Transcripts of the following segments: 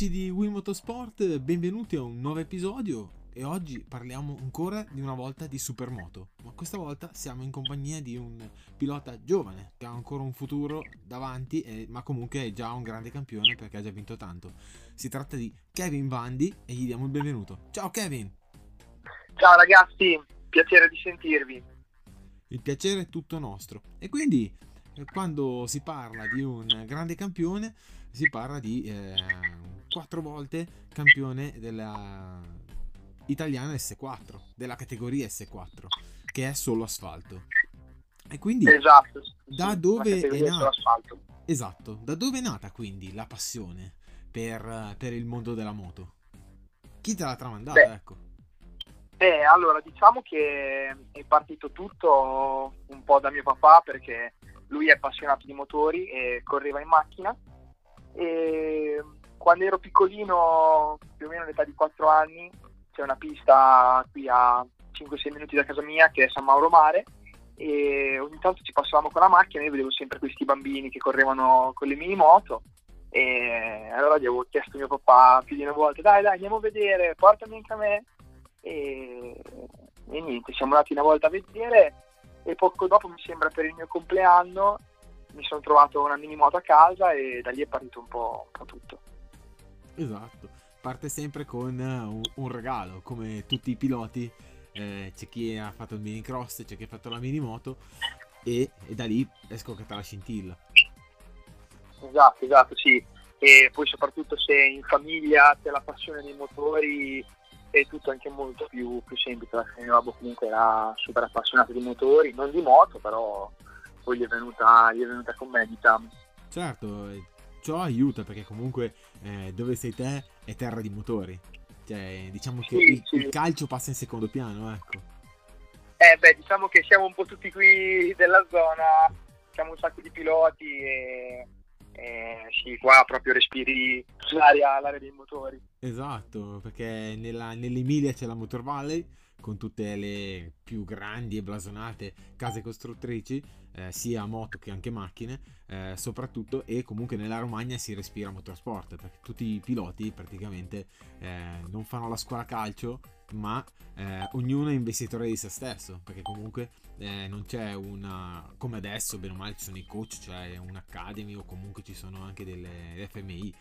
Amici di Wii Motorsport, benvenuti a un nuovo episodio e oggi parliamo ancora di una volta di Supermoto, ma questa volta siamo in compagnia di un pilota giovane che ha ancora un futuro davanti, eh, ma comunque è già un grande campione perché ha già vinto tanto. Si tratta di Kevin Bandi e gli diamo il benvenuto. Ciao Kevin! Ciao ragazzi, piacere di sentirvi. Il piacere è tutto nostro. E quindi eh, quando si parla di un grande campione si parla di eh, quattro volte campione della italiana S4, della categoria S4, che è solo asfalto. E quindi esatto, da dove è nata? Esatto, da dove è nata quindi la passione per, per il mondo della moto? Chi te l'ha tramandata, Beh. ecco? Beh, allora diciamo che è partito tutto un po' da mio papà perché lui è appassionato di motori e correva in macchina e quando ero piccolino, più o meno all'età di 4 anni, c'è una pista qui a 5-6 minuti da casa mia che è San Mauro Mare e ogni tanto ci passavamo con la macchina e io vedevo sempre questi bambini che correvano con le mini moto e allora gli avevo chiesto a mio papà più di una volta dai dai andiamo a vedere portami anche a me e, e niente siamo andati una volta a vedere e poco dopo mi sembra per il mio compleanno mi sono trovato una mini moto a casa e da lì è partito un po', un po tutto. Esatto, parte sempre con un, un regalo, come tutti i piloti, eh, c'è chi ha fatto il mini cross, c'è chi ha fatto la mini moto e, e da lì è scoccata la scintilla. Esatto, esatto, sì. E poi soprattutto se in famiglia c'è la passione dei motori è tutto anche molto più, più semplice, perché mio babbo comunque era super appassionato di motori, non di moto, però poi gli è venuta, gli è venuta con me, diciamo. Certo, ciò aiuta perché comunque eh, dove sei te è terra di motori. Cioè, diciamo che sì, il, sì. il, calcio passa in secondo piano, ecco. Eh beh, diciamo che siamo un po' tutti qui della zona, siamo un sacco di piloti e, e sì, qua proprio respiri l'aria, l'aria dei motori. Esatto, perché nella, nell'Emilia c'è la Motor Valley con tutte le più grandi e blasonate case costruttrici, eh, sia moto che anche macchine, eh, soprattutto e comunque nella Romagna si respira motorsport, perché tutti i piloti praticamente eh, non fanno la scuola calcio, ma eh, ognuno è investitore di se stesso, perché comunque eh, non c'è una, come adesso, bene o male ci sono i coach, cioè un'academy o comunque ci sono anche delle FMI,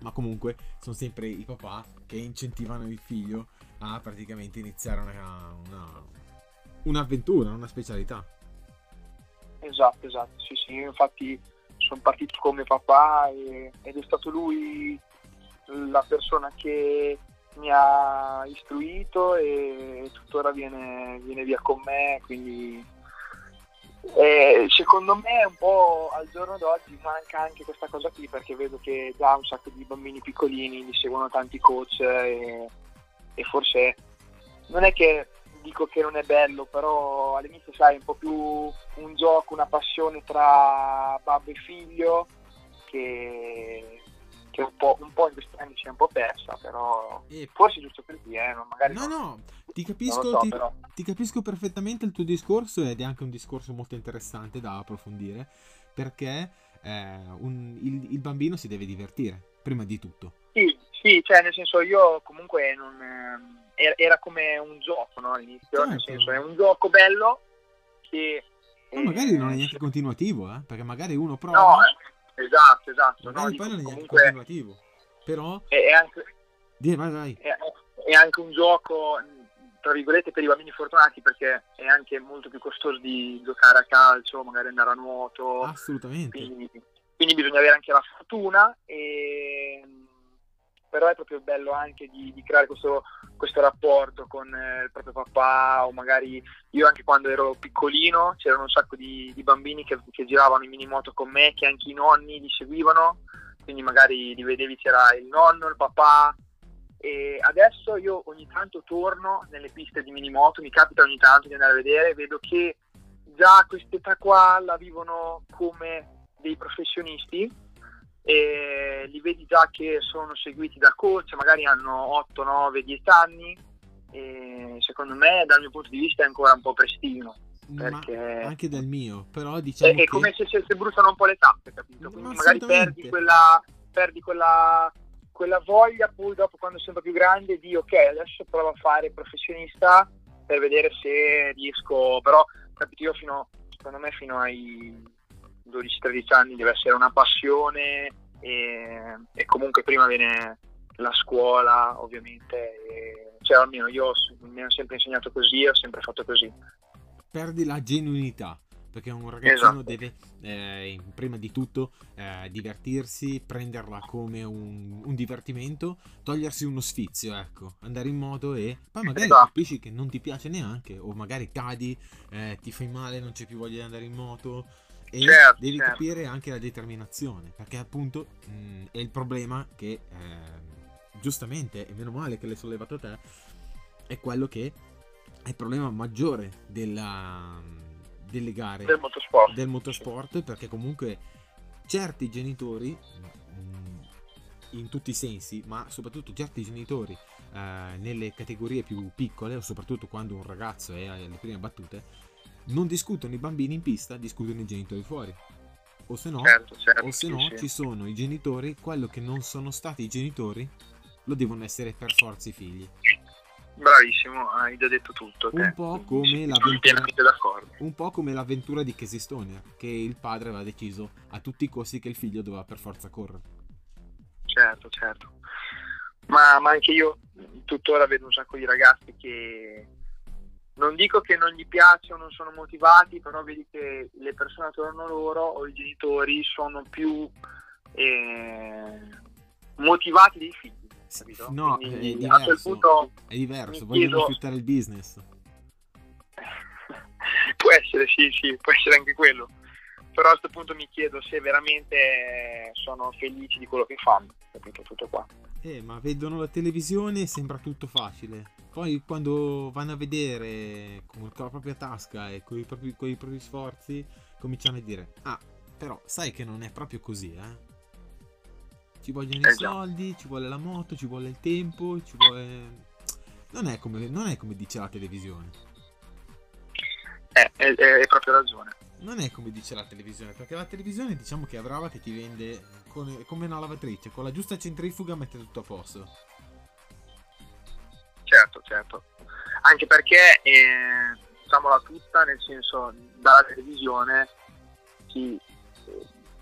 ma comunque sono sempre i papà che incentivano il figlio a praticamente iniziare una, una, un'avventura, una specialità. Esatto, esatto, sì, sì, infatti sono partito con mio papà e, ed è stato lui la persona che mi ha istruito e tuttora viene, viene via con me, quindi eh, secondo me un po' al giorno d'oggi manca anche questa cosa qui perché vedo che già un sacco di bambini piccolini li seguono tanti coach e, e forse non è che dico che non è bello, però all'inizio sai un po' più un gioco, una passione tra babbo e figlio che, che un, po', un po' in questi anni si è un po' persa, però e... forse giusto per dire, eh, magari no, no, ti capisco, so, ti, ti capisco perfettamente il tuo discorso ed è anche un discorso molto interessante da approfondire perché eh, un, il, il bambino si deve divertire, prima di tutto. Sì, cioè nel senso io comunque non, eh, era come un gioco no, all'inizio, certo. nel senso è un gioco bello che... Ma magari non è neanche continuativo, eh? perché magari uno prova... No, esatto, esatto. Magari no, poi non è neanche continuativo, però... È, è anche... Dì, vai, vai. È, è anche un gioco tra virgolette per i bambini fortunati perché è anche molto più costoso di giocare a calcio, magari andare a nuoto. Assolutamente. Quindi, quindi bisogna avere anche la fortuna e però è proprio bello anche di, di creare questo, questo, rapporto con eh, il proprio papà o magari io anche quando ero piccolino c'erano un sacco di, di bambini che, che, giravano in minimoto con me, che anche i nonni li seguivano, quindi magari li vedevi c'era il nonno, il papà. E adesso io ogni tanto torno nelle piste di minimoto, mi capita ogni tanto di andare a vedere, vedo che già quest'età qua la vivono come dei professionisti e li vedi già che sono seguiti da coach, magari hanno 8, 9, 10 anni e secondo me dal mio punto di vista è ancora un po' prestino. Perché... anche dal mio, però diciamo. È, che... come se, se, se bruciano un po' le tappe, capito? Quindi magari perdi quella, perdi quella quella voglia poi dopo quando sei un po' più grande di ok adesso provo a fare professionista per vedere se riesco però capito io fino secondo me fino ai 12-13 anni deve essere una passione e, e comunque prima viene la scuola ovviamente e, cioè almeno io mi hanno sempre insegnato così ho sempre fatto così perdi la genuinità perché un ragazzino esatto. deve eh, prima di tutto eh, divertirsi, prenderla come un, un, divertimento, togliersi uno sfizio, ecco, andare in modo e poi magari esatto. capisci che non ti piace neanche o magari cadi, eh, ti fai male, non c'è più voglia di andare in moto e certo, devi certo. capire anche la determinazione perché appunto mh, è il problema che ehm, giustamente e meno male che l'hai sollevato te è quello che è il problema maggiore della delle gare del motorsport. del motorsport perché comunque certi genitori mm, in tutti i sensi ma soprattutto certi genitori eh, nelle categorie più piccole o soprattutto quando un ragazzo è alle prime battute non discutono i bambini in pista discutono i genitori fuori o se no, certo, certo, o se no sì, ci sono i genitori quello che non sono stati i genitori lo devono essere per forza i figli Bravissimo, hai già detto tutto. Un po' come l'avventura, un po' come l'avventura di Casey Stoner, che il padre aveva deciso a tutti i costi che il figlio doveva per forza correre. Certo, certo. Ma, ma anche io tuttora vedo un sacco di ragazzi che non dico che non gli piace o non sono motivati, però vedi che le persone attorno a loro o i genitori sono più eh, motivati dei figli capito? No, Quindi, è diverso. A quel punto è diverso, vogliono sfruttare il business. può essere, sì, sì, può essere anche quello. Però a questo punto mi chiedo se veramente sono felici di quello che fanno, capito? Tutto qua. Eh, ma vedono la televisione e sembra tutto facile. Poi quando vanno a vedere con la propria tasca e con i propri, con i propri sforzi, cominciano a dire, ah, però sai che non è proprio così, eh? Ci vogliono eh, i soldi, ci vuole la moto, ci vuole il tempo, ci vuole... Non è come, non è come dice la televisione. Eh, hai proprio ragione. Non è come dice la televisione, perché la televisione diciamo che è brava che ti vende con, come una lavatrice, con la giusta centrifuga mette tutto a posto. Certo, certo. Anche perché, eh, diciamola tutta, nel senso, dalla televisione si,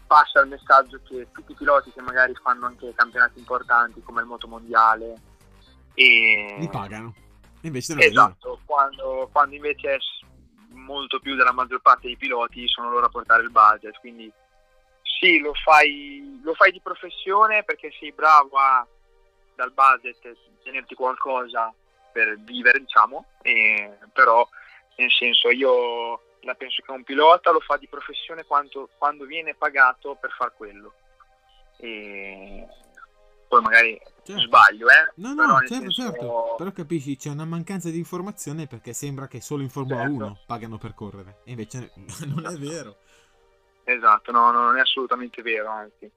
passa il messaggio che tutti i piloti che magari fanno anche campionati importanti come il motomondiale e... li pagano. Invece non esatto, quando, quando, invece molto più della maggior parte dei piloti sono loro a portare il budget, quindi sì, lo fai, lo fai di professione perché sei bravo a dal budget tenerti qualcosa per vivere, diciamo, e, però nel senso io la penso che un pilota lo fa di professione quando, quando viene pagato per far quello. E poi magari certo. sbaglio, eh? No, no, certo, senso... certo. Però capisci, c'è una mancanza di informazione perché sembra che solo in Formula certo. 1 pagano per correre. E invece non è vero. Esatto, no, no non è assolutamente vero, anzi.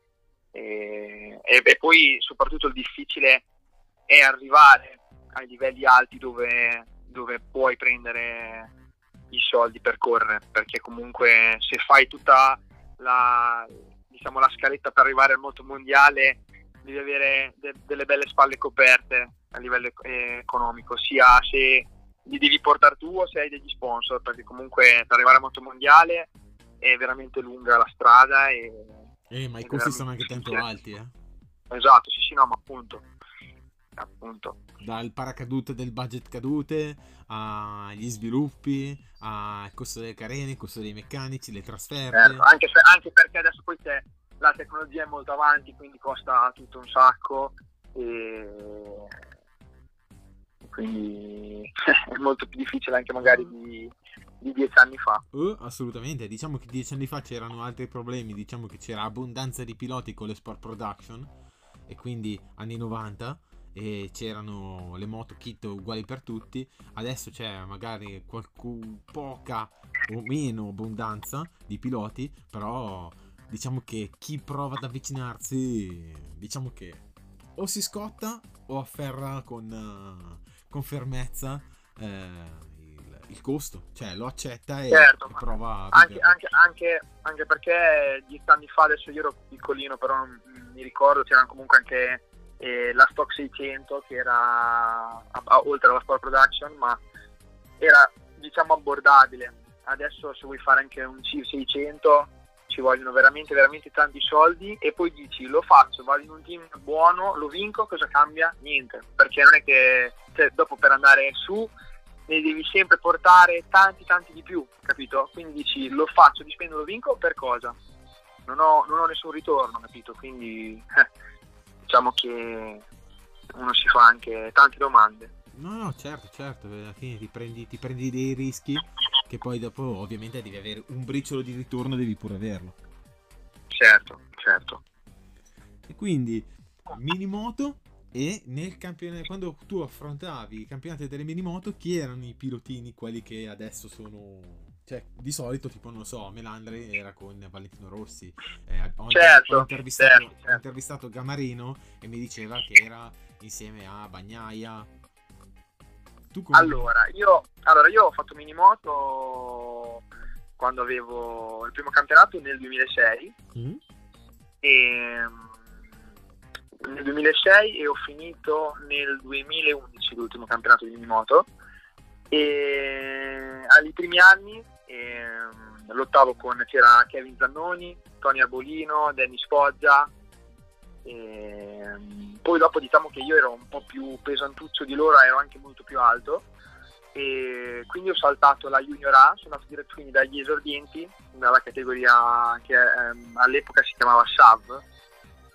E, e, e poi soprattutto il difficile è arrivare ai livelli alti dove, dove puoi prendere i soldi per correre, perché comunque se fai tutta la, diciamo, la scaletta per arrivare al moto mondiale devi avere de- delle belle spalle coperte a livello eh, economico, sia se li devi portare tu o se hai degli sponsor, perché comunque per arrivare al moto mondiale è veramente lunga la strada e... Eh, ma i costi sono anche tanto alti, eh? Esatto, sì, sì, no, ma appunto appunto. Dal paracadute del budget cadute agli sviluppi, al costo delle carene, il costo dei meccanici, le trasferte. Certo, anche, per, anche, perché adesso poi c'è, la tecnologia è molto avanti, quindi costa tutto un sacco e quindi è molto più difficile anche magari di, di dieci anni fa. Uh, assolutamente, diciamo che dieci anni fa c'erano altri problemi, diciamo che c'era abbondanza di piloti con le sport production e quindi anni 90 e c'erano le moto kit uguali per tutti. Adesso c'è magari qualcun, poca o meno abbondanza di piloti però diciamo che chi prova ad avvicinarsi diciamo che o si scotta o afferra con, con fermezza eh, il, costo cioè lo accetta e, certo, e prova anche, anche, anche, anche, perché dieci anni fa adesso io ero piccolino però non mi ricordo c'erano comunque anche e la Stock 600 che era a, oltre alla Sport Production ma era diciamo abbordabile. Adesso se vuoi fare anche un CIR 600 ci vogliono veramente veramente tanti soldi e poi dici lo faccio, vado in un team buono, lo vinco, cosa cambia? Niente, perché non è che cioè, dopo per andare su ne devi sempre portare tanti tanti di più, capito? Quindi dici lo faccio, ti spendo, lo vinco, per cosa? Non ho, non ho nessun ritorno, capito? Quindi eh, diciamo che uno si fa anche tante domande. No, no, certo, certo, alla fine ti prendi, ti prendi dei rischi che poi dopo ovviamente devi avere un briciolo di ritorno, devi pure averlo. Certo, certo. E quindi minimoto e nel campionato, quando tu affrontavi i campionati delle minimoto, chi erano i pilotini, quelli che adesso sono... Cioè, di solito, tipo, non lo so, Melandri era con Valentino Rossi. Eh, ho, certo, ho, intervistato, certo, certo. ho intervistato Gamarino e mi diceva che era insieme a Bagnaia. Tu come... allora, io, allora, io ho fatto minimoto quando avevo il primo campionato nel 2006. Mm. E nel 2006 e ho finito nel 2011 l'ultimo campionato di minimoto. E ai primi anni ehm, lottavo con c'era Kevin Zannoni, Tony Arbolino, Dennis Foggia ehm, poi dopo diciamo che io ero un po' più pesantuccio di loro ero anche molto più alto. E quindi ho saltato la Junior A, sono andato diretto quindi dagli esordienti dalla categoria che ehm, all'epoca si chiamava SAV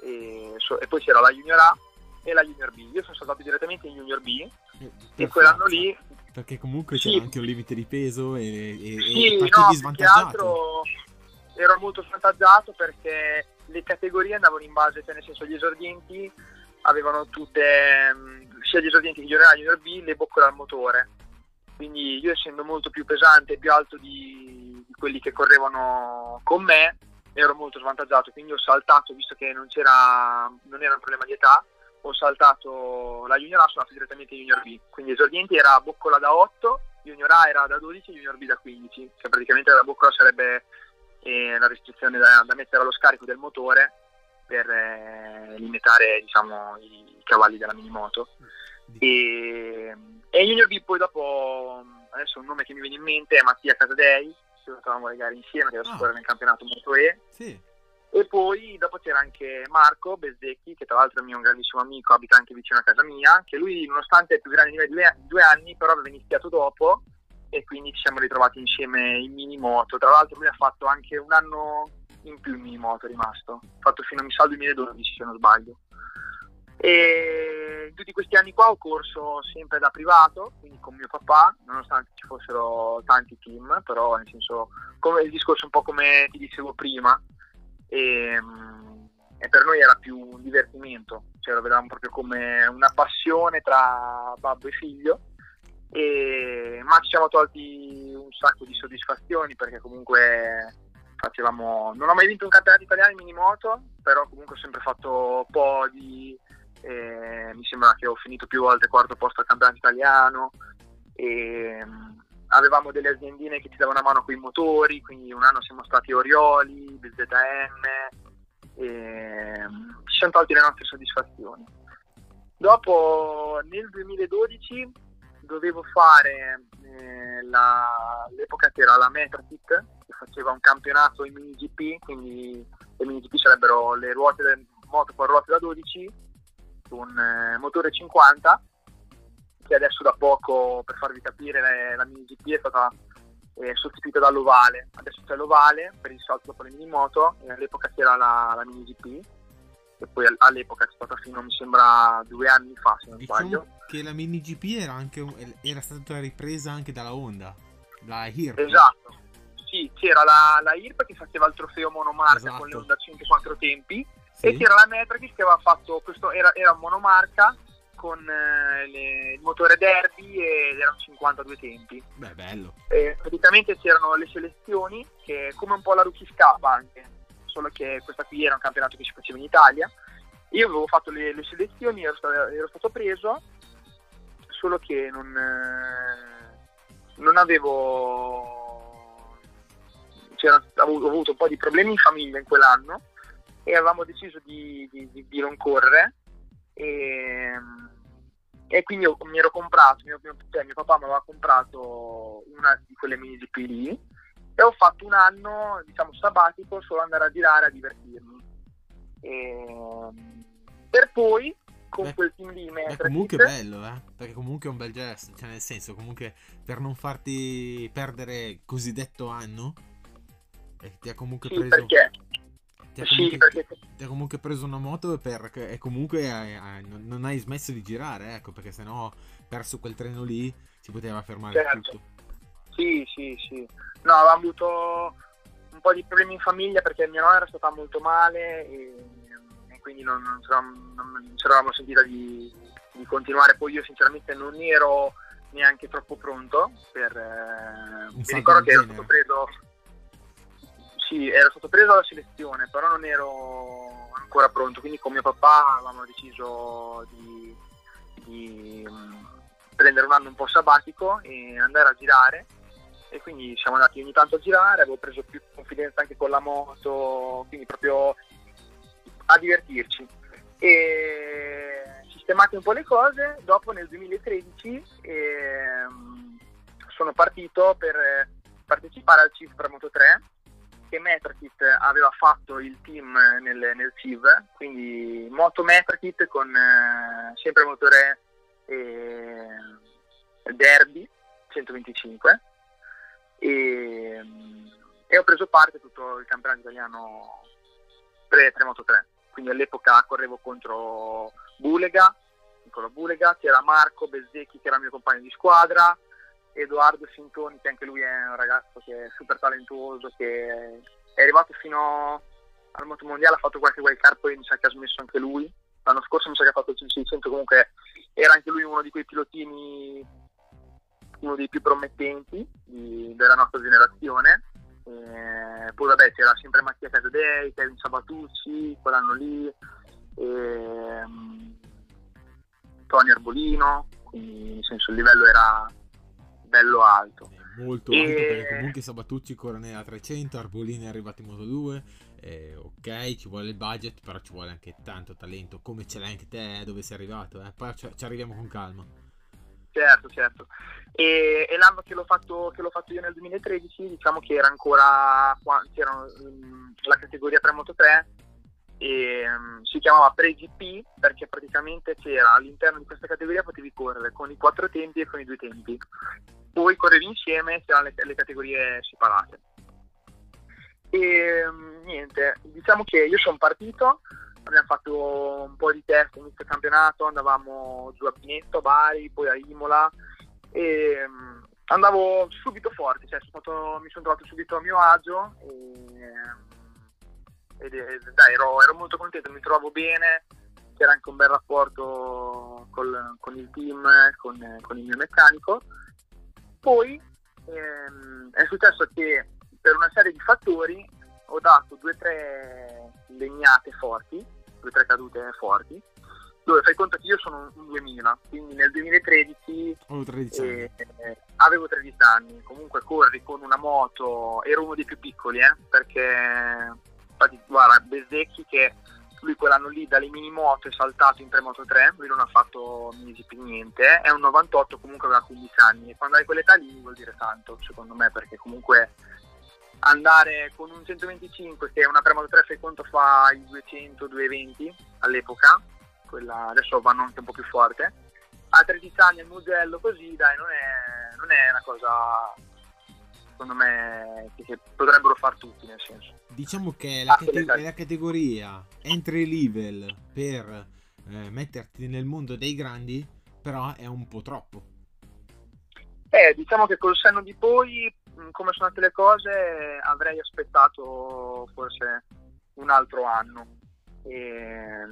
e, so, e, poi c'era la Junior A e la Junior B. Io sono saltato direttamente in Junior B per e quell'anno lì... Perché comunque sì. c'era anche un limite di peso e, e, sì, e no, svantaggiato. ero molto svantaggiato perché le categorie andavano in base, cioè nel senso gli esordienti avevano tutte, mm, sia gli esordienti che Junior A e Junior B, le boccole al motore. Quindi io essendo molto più pesante e più alto di, di quelli che correvano con me, ero molto svantaggiato, quindi ho saltato, visto che non, c'era, non era un problema di età, ho saltato la Junior A, sono andato direttamente in Junior B. Quindi esordienti era Boccola da 8, Junior A era da 12 e Junior B da 15, che praticamente la Boccola sarebbe eh, la restrizione da, da, mettere allo scarico del motore per eh, limitare diciamo, i, i, cavalli della minimoto. E, e Junior B poi dopo, adesso un nome che mi viene in mente è Mattia Casadei, giocavamo le gare insieme, che adesso ah. nel campionato Moto E. Sì. E poi dopo c'era anche Marco Bezzecchi, che tra l'altro è mio grandissimo amico, abita anche vicino a casa mia, che lui nonostante è più grande di me due, due anni, però aveva iniziato dopo e quindi ci siamo ritrovati insieme in minimoto. Tra l'altro lui ha fatto anche un anno in più in minimoto, è rimasto. Ha fatto fino a mi sa 2012 se non sbaglio. E in tutti questi anni qua ho corso sempre da privato, quindi con mio papà, nonostante ci fossero tanti team, però nel senso come il discorso un po' come ti dicevo prima, e, e per noi era più un divertimento, cioè lo vedevamo proprio come una passione tra babbo e figlio, e, ma ci siamo tolti un sacco di soddisfazioni perché comunque facevamo, non ho mai vinto un campionato italiano in minimoto, però comunque ho sempre fatto podi eh, mi sembra che ho finito più volte quarto posto al campionato italiano. E, um, avevamo delle aziendine che ci davano una mano con i motori quindi un anno siamo stati Orioli, BZM e, um, ci siamo tolti le nostre soddisfazioni. Dopo nel 2012 dovevo fare eh, la, l'epoca che era la Metratic che faceva un campionato in mini GP quindi le mini GP sarebbero le ruote del moto con ruote da 12 un eh, motore 50 che adesso da poco, per farvi capire, la mini GP è stata eh, sostituita dall'ovale. Adesso c'è l'ovale per il salto dopo le mini moto, e all'epoca c'era la, la mini GP, e poi all'epoca è stata fino, mi sembra, due anni fa, se non diciamo sbaglio. che la mini GP era, anche era stata ripresa anche dalla Honda, la HIRP. Esatto, sì, c'era la, la HIRP che faceva il trofeo monomarca esatto. con le Honda 5 tempi, sì. e c'era la Metragis che aveva fatto questo era, era monomarca con eh, le, il motore derby ed erano 52 tempi. Beh bello. E praticamente c'erano le selezioni che come un po' la Rookie Cup anche solo che questa qui era un campionato che si faceva in Italia. Io avevo fatto le, le selezioni ero stato, ero stato, preso solo che non, eh, non avevo ho avuto un po' di problemi in famiglia in quell'anno e avevamo deciso di, di, di non correre e, e quindi mi ero comprato, mio, cioè mio papà mi aveva comprato una di quelle mini GP lì e ho fatto un anno, diciamo, sabbatico solo andare a girare a divertirmi. E, per poi con Beh, quel team lì È comunque bello, eh? Perché comunque è un bel gesto, cioè nel senso, comunque per non farti perdere cosiddetto anno, eh, ti ha comunque sì, preso... Perché? Ti ha, comunque, sì, perché... ti ha comunque preso una moto per, e comunque hai, hai, non hai smesso di girare, ecco, perché sennò perso quel treno lì si poteva fermare certo. tutto. Sì, sì, sì. No, avevamo avuto un po' di problemi in famiglia perché mia nonna era stata molto male e quindi non, non, non ci eravamo sentita di, di, continuare. Poi io sinceramente non ero neanche troppo pronto per... Eh, mi ricordo che ero stato preso... Sì, ero stato preso alla selezione, però non ero ancora pronto, quindi con mio papà avevamo deciso di, di mm, prendere un anno un po' sabbatico e andare a girare e quindi siamo andati ogni tanto a girare, avevo preso più confidenza anche con la moto, quindi proprio a divertirci. E sistemate un po' le cose, dopo nel 2013 ehm, sono partito per partecipare al CIV per Moto 3 che Metrakit aveva fatto il team nel, nel CIV, quindi Moto Metrakit con eh, sempre motore eh, Derby 125 e, e, ho preso parte a tutto il campionato italiano pre, pre Moto 3 quindi all'epoca correvo contro Bulega, Nicola Bulega, c'era Marco Bezzecchi che era mio compagno di squadra, Edoardo Sintoni che anche lui è un ragazzo che è super talentuoso, che è arrivato fino al moto mondiale, ha fatto qualche wild card, poi mi sa che ha smesso anche lui, l'anno scorso mi sa che ha fatto il 600, comunque era anche lui uno di quei pilotini, uno dei più promettenti di, della nostra generazione. Eh, poi vabbè c'era sempre Mattia Casadei, Kevin Sabatucci, quell'anno lì, ehm, Tony Arbolino, quindi nel senso il livello era bello alto. Molto e... alto perché comunque Sabatucci corre nella 300, Arbolino è arrivato in Moto 2, eh, ok ci vuole il budget però ci vuole anche tanto talento come ce l'hai anche te dove sei arrivato, eh? poi ci, arriviamo con calma. Certo, certo. E, e l'anno che l'ho, fatto, che l'ho, fatto, io nel 2013, diciamo che era ancora c'era la categoria 3 Moto 3 e um, si chiamava Pre-GP perché praticamente c'era all'interno di questa categoria potevi correre con i quattro tempi e con i due tempi. Poi correvi insieme, c'erano le, le categorie separate. E um, niente, diciamo che io sono partito abbiamo fatto un po' di test inizio campionato, andavamo giù a Pinetto, a Bari, poi a Imola e um, andavo subito forte, cioè, sono stato, mi sono trovato subito a mio agio e, e dai, ero, ero, molto contento, mi trovavo bene, c'era anche un bel rapporto col, con il team, con, con, il mio meccanico. Poi ehm, è successo che per una serie di fattori ho dato due o tre legnate forti due o tre cadute forti, dove fai conto che io sono un 2000, quindi nel 2013 oh, 13 eh, avevo 13 anni, comunque corri con una moto, ero uno dei più piccoli, eh, perché infatti guarda, Bezzecchi che lui quell'anno lì dalle mini moto è saltato in 3 Moto 3, lui non ha fatto misi più niente, è un 98 comunque aveva 15 anni. E quando hai quell'età lì vuol dire tanto secondo me perché comunque andare con un 125 che una Premoto 3 fai conto fa i 200 220 all'epoca quella adesso vanno anche un po' più forte. A 13 anni il mugello così dai non è, non è una cosa secondo me che, potrebbero far tutti nel senso diciamo che la, ah, cate- la categoria entry level per eh, metterti nel mondo dei grandi però è un po' troppo eh, diciamo che col senno di poi come sono andate le cose avrei aspettato forse un altro anno. E,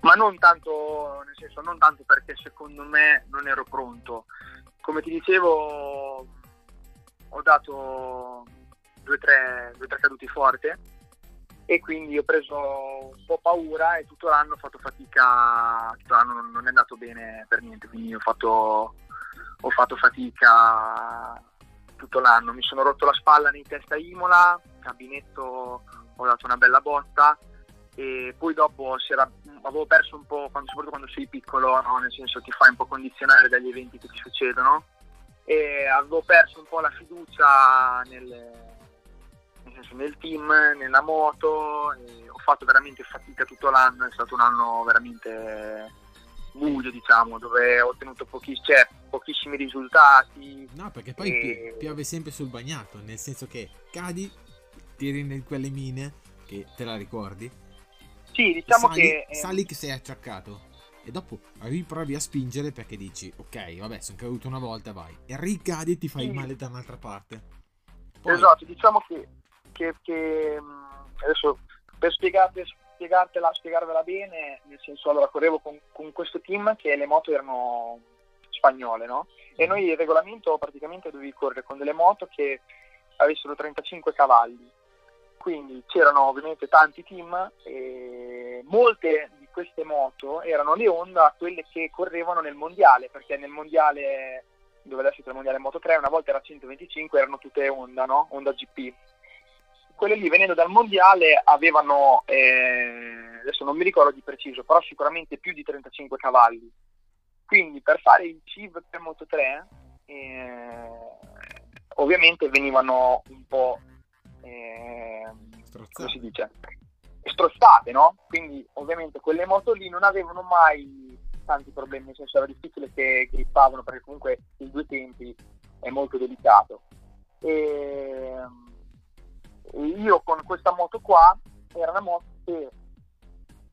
ma non tanto, nel senso, non tanto perché secondo me non ero pronto. Come ti dicevo, ho dato due o tre, tre caduti forti e quindi ho preso un po' paura e tutto l'anno ho fatto fatica, tutto l'anno non è andato bene per niente, quindi ho fatto, ho fatto fatica tutto l'anno. Mi sono rotto la spalla nei testa Imola, cabinetto ho dato una bella botta e poi dopo era, avevo perso un po', quando, soprattutto quando sei piccolo, no? nel senso ti fai un po' condizionare dagli eventi che ti succedono e avevo perso un po' la fiducia nel, nel, team, nella moto, ho fatto veramente fatica tutto l'anno, è stato un anno veramente buio diciamo dove ho ottenuto pochi, cioè, pochissimi risultati no perché poi e... piove sempre sul bagnato nel senso che cadi tiri in quelle mine che te la ricordi sì, diciamo sali, che... Eh... Sali che sei acciaccato. E dopo riprovi a spingere perché dici, ok, vabbè, sono caduto una volta, vai. E ricadi e ti fai sì. male da un'altra parte. Poi... Esatto, diciamo che, che, che adesso per spiegarti, spiegartela, spiegarvela bene, nel senso, allora correvo con, con questo team che le moto erano spagnole, no? E noi il regolamento praticamente dovevi correre con delle moto che avessero 35 cavalli quindi c'erano ovviamente tanti team e molte queste moto erano le Honda quelle che correvano nel mondiale perché nel mondiale dove adesso c'è il mondiale Moto 3 una volta era 125 erano tutte Honda no? Honda GP quelle lì venendo dal mondiale avevano eh, adesso non mi ricordo di preciso però sicuramente più di 35 cavalli. Quindi per fare il CIV per Moto 3 eh, ovviamente venivano un po' eh, come si dice, strozzate, no? Quindi ovviamente quelle moto lì non avevano mai tanti problemi, nel senso era difficile che grippavano perché comunque il due tempi è molto delicato. E io con questa moto qua era una moto che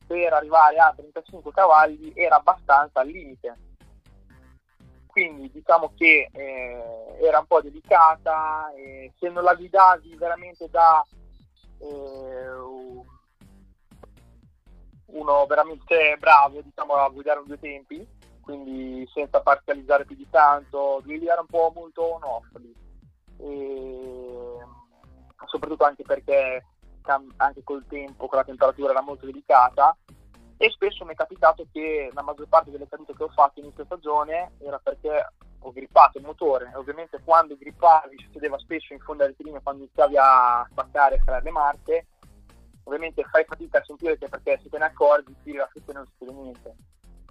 per arrivare a 35 cavalli era abbastanza al limite quindi diciamo che eh, era un po' delicata, e se non la guidavi veramente da eh, uno veramente bravo diciamo, a guidare due tempi, quindi senza parzializzare più di tanto, devi guidare un po' molto on-off. E, soprattutto anche perché anche col tempo, con la temperatura era molto delicata e spesso mi è capitato che la maggior parte delle cadute che ho fatto in questa stagione era perché ho grippato il motore e ovviamente quando grippavi succedeva spesso in fondo al rettilineo quando iniziavi a spaccare tra le marche ovviamente fai fatica a sentire che perché se te ne accorgi tiri la frutta e non succede niente.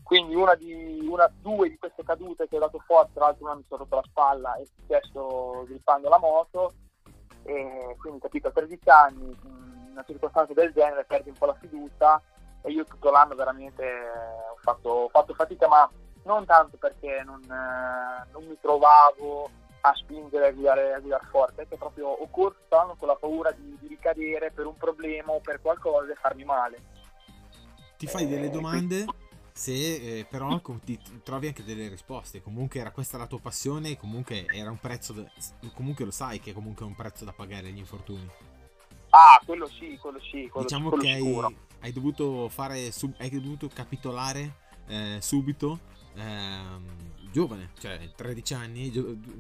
Quindi una di, una, due di queste cadute che ho dato forte tra l'altro una mi sono rotto la spalla e successo grippando la moto e quindi capito a 13 anni in una circostanza del genere perdi un po' la fiducia e io tutto l'anno veramente ho fatto, ho fatto fatica, ma non tanto perché non, eh, non mi trovavo a spingere a guidare, a guidare forte, perché proprio ho corso l'anno con la paura di, di, ricadere per un problema o per qualcosa e farmi male. Ti fai delle eh, domande? se eh, però ti trovi anche delle risposte. Comunque era questa la tua passione comunque era un prezzo da, comunque lo sai che comunque è un prezzo da pagare gli infortuni. Ah quello sì quello sì quello, diciamo quello che hai, hai dovuto fare sub, hai dovuto capitolare eh, subito ehm, giovane cioè 13 anni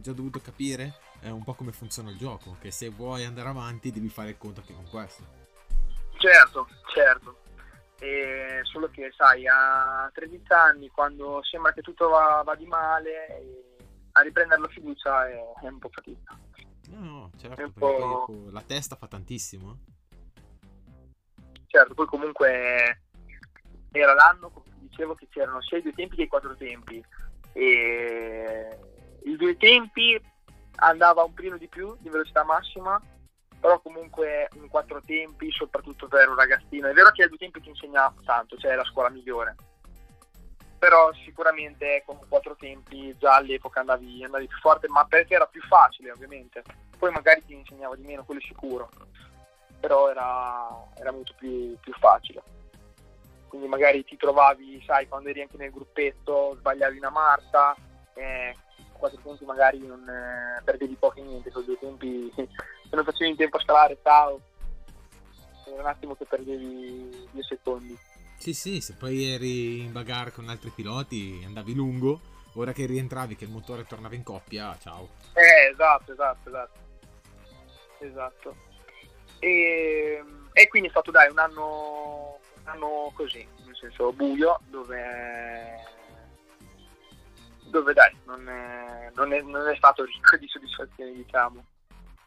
già dovuto capire eh, un po' come funziona il gioco che se vuoi andare avanti devi fare il conto anche con questo certo certo. E solo che sai a 13 anni quando sembra che tutto va, va di male a riprendere la fiducia è, è un po' fatica. No no certo poi la testa fa tantissimo eh. Certo, poi comunque era l'anno, come dicevo, che c'erano sia i due tempi che i quattro tempi. E i due tempi andava un pelino di più di velocità massima, però comunque in quattro tempi, soprattutto per un ragazzino. È vero che i due tempi ti insegna tanto, cioè è la scuola migliore. Però sicuramente con quattro tempi già all'epoca andavi, andavi più forte, ma perché era più facile ovviamente. Poi magari ti insegnava di meno, quello sicuro però era, era molto più, più, facile. Quindi magari ti trovavi, sai, quando eri anche nel gruppetto, sbagliavi una marcia, eh, quattro punti magari non eh, perdevi poco e niente, con due tempi, se non facevi in tempo a scalare, ciao, era un attimo che perdevi due secondi. Sì, sì, se poi eri in bagarre con altri piloti, andavi lungo, ora che rientravi, che il motore tornava in coppia, ciao. Eh, esatto, esatto, esatto. Esatto. E, e quindi è stato dai un anno, anno così, nel senso buio, dove, dove dai, non è, non, è, non è stato ricco di soddisfazioni diciamo.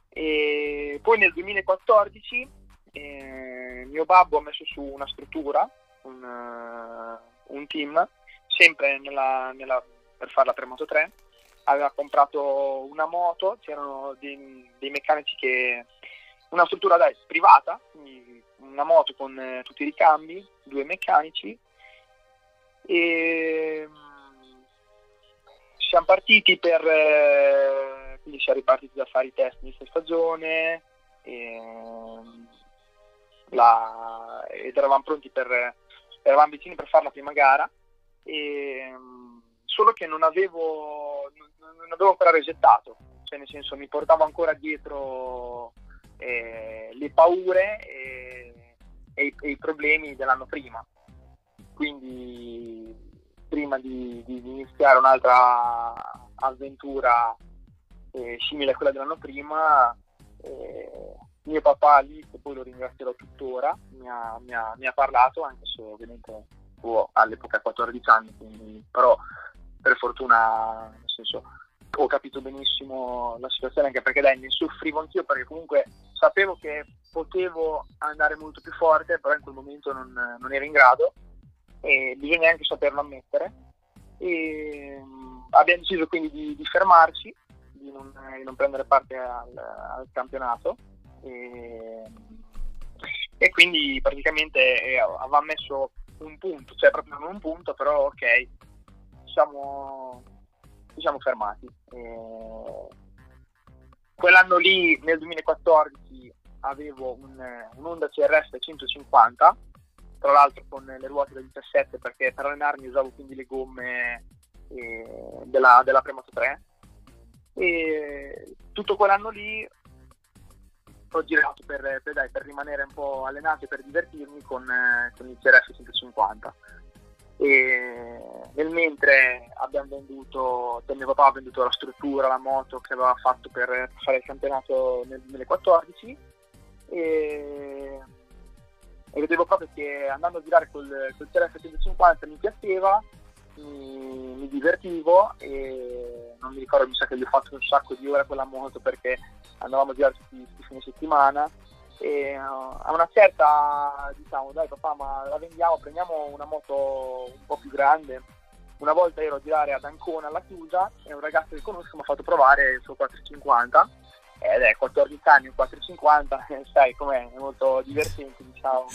E poi nel 2014 eh, mio babbo ha messo su una struttura, un, uh, un team, sempre nella, nella, per farla per Moto 3, aveva comprato una moto, c'erano dei, dei meccanici che... una struttura dai, privata, quindi una moto con eh, tutti i ricambi, due meccanici. E mm, siamo partiti per eh, quindi siamo ripartiti da fare i test di stagione e, mm, la, ed eravamo pronti per eravamo vicini per fare la prima gara. E, mm, solo che non avevo non avevo ancora resettato cioè nel senso mi portavo ancora dietro eh, le paure e, e, e i problemi dell'anno prima. Quindi prima di, di iniziare un'altra avventura eh, simile a quella dell'anno prima, eh, mio papà lì, che poi lo ringrazierò tuttora, mi ha, mi ha, mi ha parlato, anche se ovviamente oh, all'epoca 14 anni, quindi, però per fortuna nel senso, ho capito benissimo la situazione anche perché dai, ne soffrivo anch'io perché comunque sapevo che potevo andare molto più forte, però in quel momento non, non ero in grado e bisogna anche saperlo ammettere. E, um, abbiamo deciso quindi di, di fermarci, di non, di non, prendere parte al, al campionato e, e, quindi praticamente eh, aveva messo un punto, cioè proprio non un punto, però ok, siamo, ci siamo fermati. E, quell'anno lì, nel 2014, avevo un, un Honda CRS 150 tra l'altro con le ruote da 17 perché per allenarmi usavo quindi le gomme eh, della, della Premoto 3 e tutto quell'anno lì ho girato per, per, dai, per rimanere un po' allenato e per divertirmi con, con il CRF 150 e nel mentre abbiamo venduto, cioè mio papà ha venduto la struttura, la moto che aveva fatto per fare il campionato nel 2014 e e vedevo proprio che andando a girare col, col CRF 150 mi piaceva, mi, mi, divertivo e non mi ricordo, mi sa che gli ho fatto un sacco di ore a quella moto perché andavamo a girare tutti i fine settimana e uh, a una certa diciamo dai papà ma la vendiamo, prendiamo una moto un po' più grande. Una volta ero a girare ad Ancona alla chiusa e un ragazzo che conosco mi ha fatto provare il suo 450 ed è 14 anni, un 450, sai com'è, è molto divertente diciamo.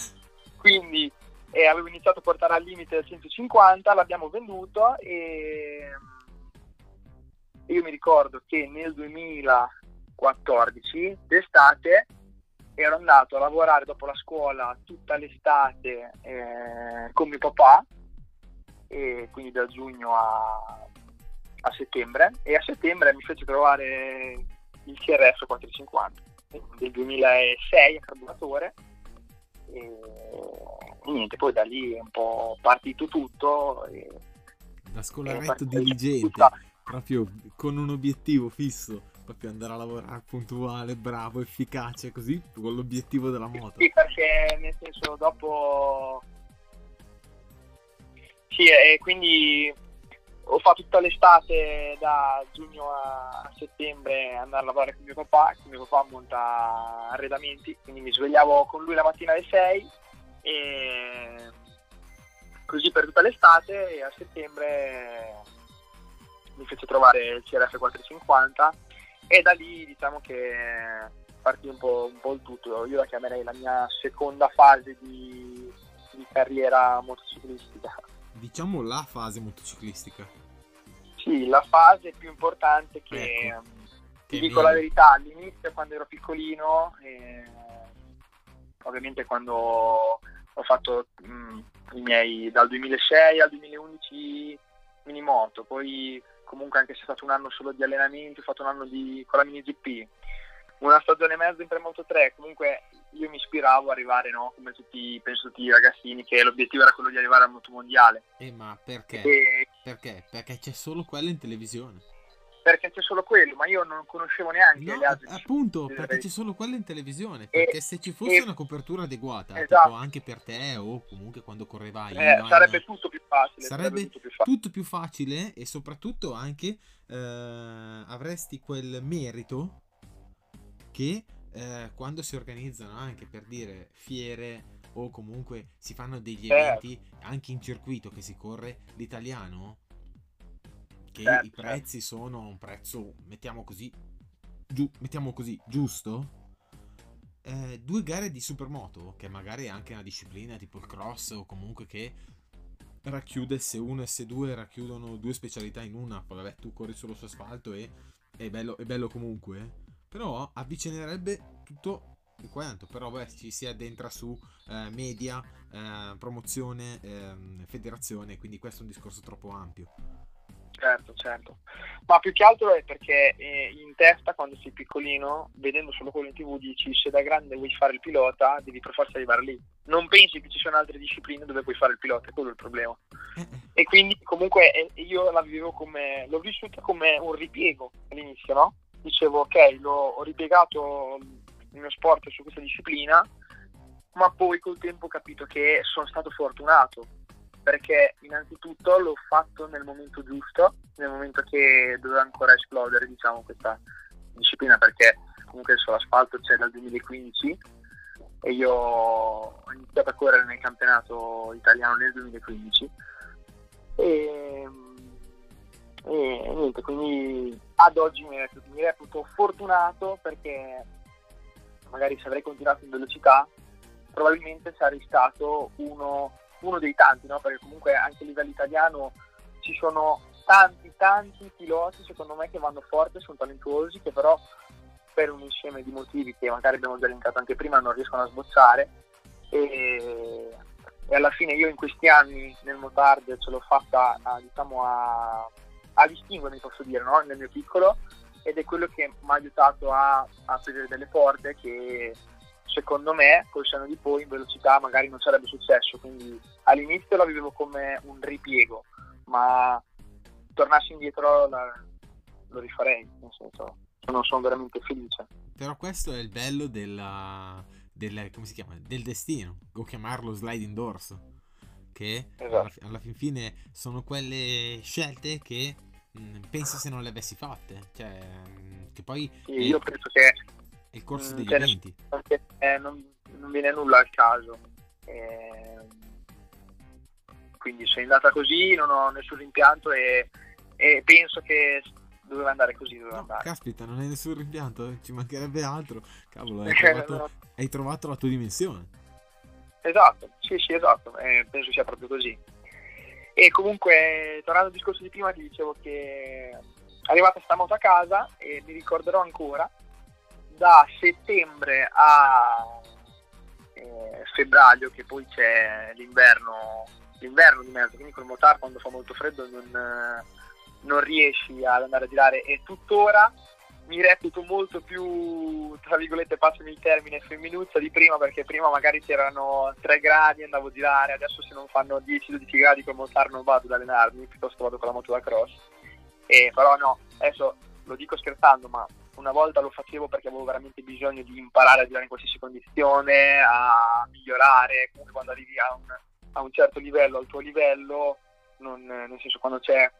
Quindi eh, avevo iniziato a portare al limite del 150, l'abbiamo venduto e io mi ricordo che nel 2014, d'estate, ero andato a lavorare dopo la scuola tutta l'estate eh, con mio papà, e quindi da giugno a, a settembre, e a settembre mi fece trovare il CRF 450 del 2006 a carburatore. E, niente, poi da lì è un po' partito tutto. E, da scolaretto diligente, proprio con un obiettivo fisso, proprio andare a lavorare puntuale, bravo, efficace, così con l'obiettivo della moto. Sì, perché nel senso dopo... Sì, e quindi ho fatto tutta l'estate da giugno a settembre andare a lavorare con mio papà, che mio papà monta arredamenti, quindi mi svegliavo con lui la mattina alle 6 e così per tutta l'estate e a settembre mi fece trovare il CRF 450 e da lì diciamo che partì un po', un po il tutto, io la chiamerei la mia seconda fase di, di carriera motociclistica diciamo la fase motociclistica. Sì, la fase più importante che, ecco. ti dico la verità, all'inizio quando ero piccolino, eh, ovviamente quando ho fatto mh, mm, i miei dal 2006 al 2011 minimoto, poi comunque anche se è stato un anno solo di allenamento, ho fatto un anno di, con la mini GP, una stagione e mezzo in Premoto 3, comunque io mi ispiravo ad arrivare, no? come tutti, penso tutti i ragazzini, che l'obiettivo era quello di arrivare al moto mondiale. Eh, ma perché? E... Perché? Perché c'è solo quello in televisione. Perché c'è solo quello, ma io non conoscevo neanche no, gli altri. Appunto, perché c'è solo quello in televisione. Perché e, se ci fosse e, una copertura adeguata, esatto. anche per te o comunque quando correvai, eh, sarebbe tutto più facile. Sarebbe, tutto, più facile. tutto più facile e soprattutto anche eh, avresti quel merito che eh, quando si organizzano anche per dire fiere o comunque si fanno degli Certo. eventi anche in circuito che si corre l'italiano, che Certo, i prezzi sono un prezzo, mettiamo così, giu- mettiamo così, giusto? Eh, due gare di supermoto, che magari è anche una disciplina tipo il cross o comunque che racchiude S1 e S2 racchiudono due specialità in una, poi vabbè tu corri solo su asfalto e è bello, è bello comunque, però avvicinerebbe tutto quanto, però beh, ci si addentra su eh, media, eh, promozione, ehm, federazione, quindi questo è un discorso troppo ampio. Certo, certo. Ma più che altro è perché eh, in testa, quando sei piccolino, vedendo solo quello in tv, dici se da grande vuoi fare il pilota, devi per forza arrivare lì. Non pensi che ci siano altre discipline dove puoi fare il pilota, è quello il problema. Eh, eh, E quindi comunque eh, io la vivevo come, l'ho vissuta come un ripiego all'inizio, no? Dicevo ok, l'ho, ho ripiegato il mio sport su questa disciplina, ma poi col tempo ho capito che sono stato fortunato, perché innanzitutto l'ho fatto nel momento giusto, nel momento che doveva ancora esplodere diciamo questa disciplina, perché comunque sull'asfalto c'è dal 2015 e io ho iniziato a correre nel campionato italiano nel 2015 e, e niente, quindi ad oggi mi reputo, mi reputo fortunato perché magari se avrei continuato in velocità probabilmente sarei stato uno, uno dei tanti, no? perché comunque anche a livello italiano ci sono tanti tanti piloti secondo me che vanno forte, sono talentuosi, che però per un insieme di motivi che magari abbiamo già elencato anche prima non riescono a sbozzare e, e alla fine io in questi anni nel motard ce l'ho fatta a, diciamo a, a distinguermi posso dire no? nel mio piccolo ed è quello che mi ha aiutato a, a aprire delle porte che secondo me col senno di poi in velocità magari non sarebbe successo quindi all'inizio la vivevo come un ripiego ma tornassi indietro la, lo rifarei nel senso sono, sono veramente felice Però questo è il bello della, del, come si chiama? del destino, o chiamarlo sliding doors, che Esatto. alla, fi- alla fin fine sono quelle scelte che mh, penso se non le avessi fatte, cioè mh, che poi Sì, io penso che il corso Mm, degli cioè, eventi. perché, eh, non, non viene nulla al caso. Ehm, quindi è andata così non ho nessun rimpianto e, e penso che doveva andare così, doveva No, andare. caspita, non hai nessun rimpianto, eh, ci mancherebbe altro. Cavolo, hai Eh, trovato, no, hai trovato la tua dimensione. Esatto, sì, sì, esatto, eh, penso sia proprio così. E comunque, tornando al discorso di prima, ti dicevo che è arrivata sta moto a casa e mi ricorderò ancora, da settembre a eh, febbraio, che poi c'è l'inverno, l'inverno di mezzo, quindi col motard quando fa molto freddo non, eh, non riesci ad andare a girare e tuttora mi reputo molto più, tra virgolette, passami il termine, femminuzza di prima, perché prima magari c'erano 3 gradi e andavo a girare, adesso se non fanno 10-12 gradi col motard non vado ad allenarmi, piuttosto vado con la moto da cross. E, però no, adesso lo dico scherzando, ma una volta lo facevo perché avevo veramente bisogno di imparare a girare in qualsiasi condizione, a migliorare, comunque quando arrivi a un, a un certo livello, al tuo livello, non, nel senso quando c'è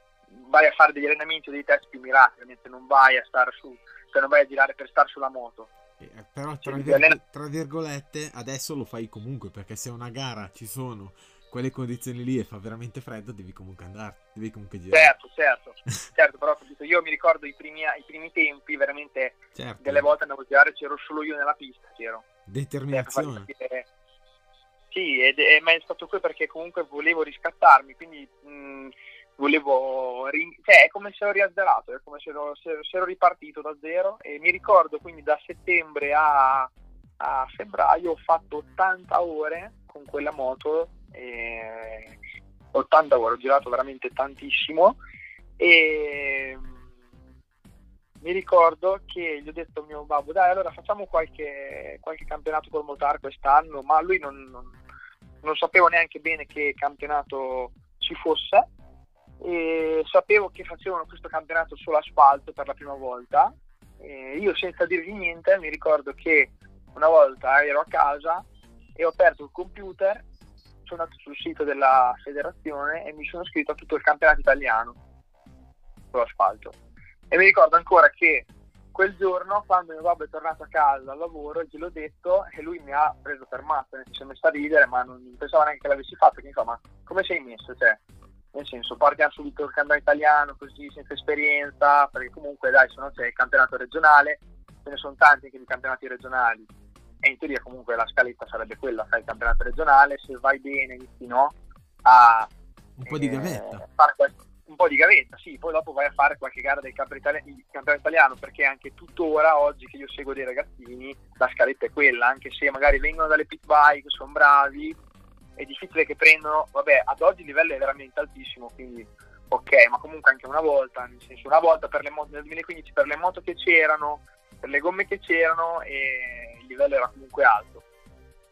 vai a fare degli allenamenti o dei test più mirati, ovviamente non vai a stare su, cioè non vai a girare per stare sulla moto. Eh, però tra, Sì, virg- allen- tra virgolette adesso lo fai comunque perché se a una gara ci sono quelle condizioni lì e fa veramente freddo devi comunque andare, devi comunque girare. Certo, certo, certo, però capito, io mi ricordo i primi, i primi tempi, veramente Certo, delle volte andavo a girare, c'ero solo io nella pista, c'ero. Determinazione. capire- Sì, ed è, ma è stato qui perché comunque volevo riscattarmi, quindi mh, volevo... rin- cioè è come se ero riazzerato, è come se ero, se- se ero ripartito da zero e mi ricordo quindi da settembre a, a febbraio ho fatto 80 ore con quella moto, e 80 ore, ho girato veramente tantissimo. E mi ricordo che gli ho detto a mio babbo dai allora facciamo qualche, qualche campionato col motard quest'anno. Ma lui non, non, non sapevo neanche bene che campionato ci fosse. E sapevo che facevano questo campionato sull'asfalto per la prima volta. E io senza dirgli niente mi ricordo che una volta ero a casa e ho aperto il computer sono andato sul sito della federazione e mi sono iscritto a tutto il campionato italiano sull'asfalto e mi ricordo ancora che quel giorno quando mio babbo è tornato a casa al lavoro gliel'ho detto e lui mi ha preso per matto, si è messo a ridere ma non pensava neanche che l'avessi fatto, quindi fa ma come sei messo? Cioè, nel senso partiamo subito il campionato italiano così senza esperienza, perché comunque dai se no c'è il campionato regionale, ce ne sono tanti anche di campionati regionali e in teoria comunque la scaletta sarebbe quella, fai il campionato regionale, se vai bene inizi no, a un po' di gavetta. Eh, un po' di gavetta, sì, poi dopo vai a fare qualche gara del campionato italiano perché anche tuttora oggi che io seguo dei ragazzini la scaletta è quella, anche se magari vengono dalle pit bike, sono bravi, è difficile che prendano, vabbè, ad oggi il livello è veramente altissimo, quindi ok, ma comunque anche una volta, nel senso una volta per le moto nel 2015 per le moto che c'erano, per le gomme che c'erano e il livello era comunque alto.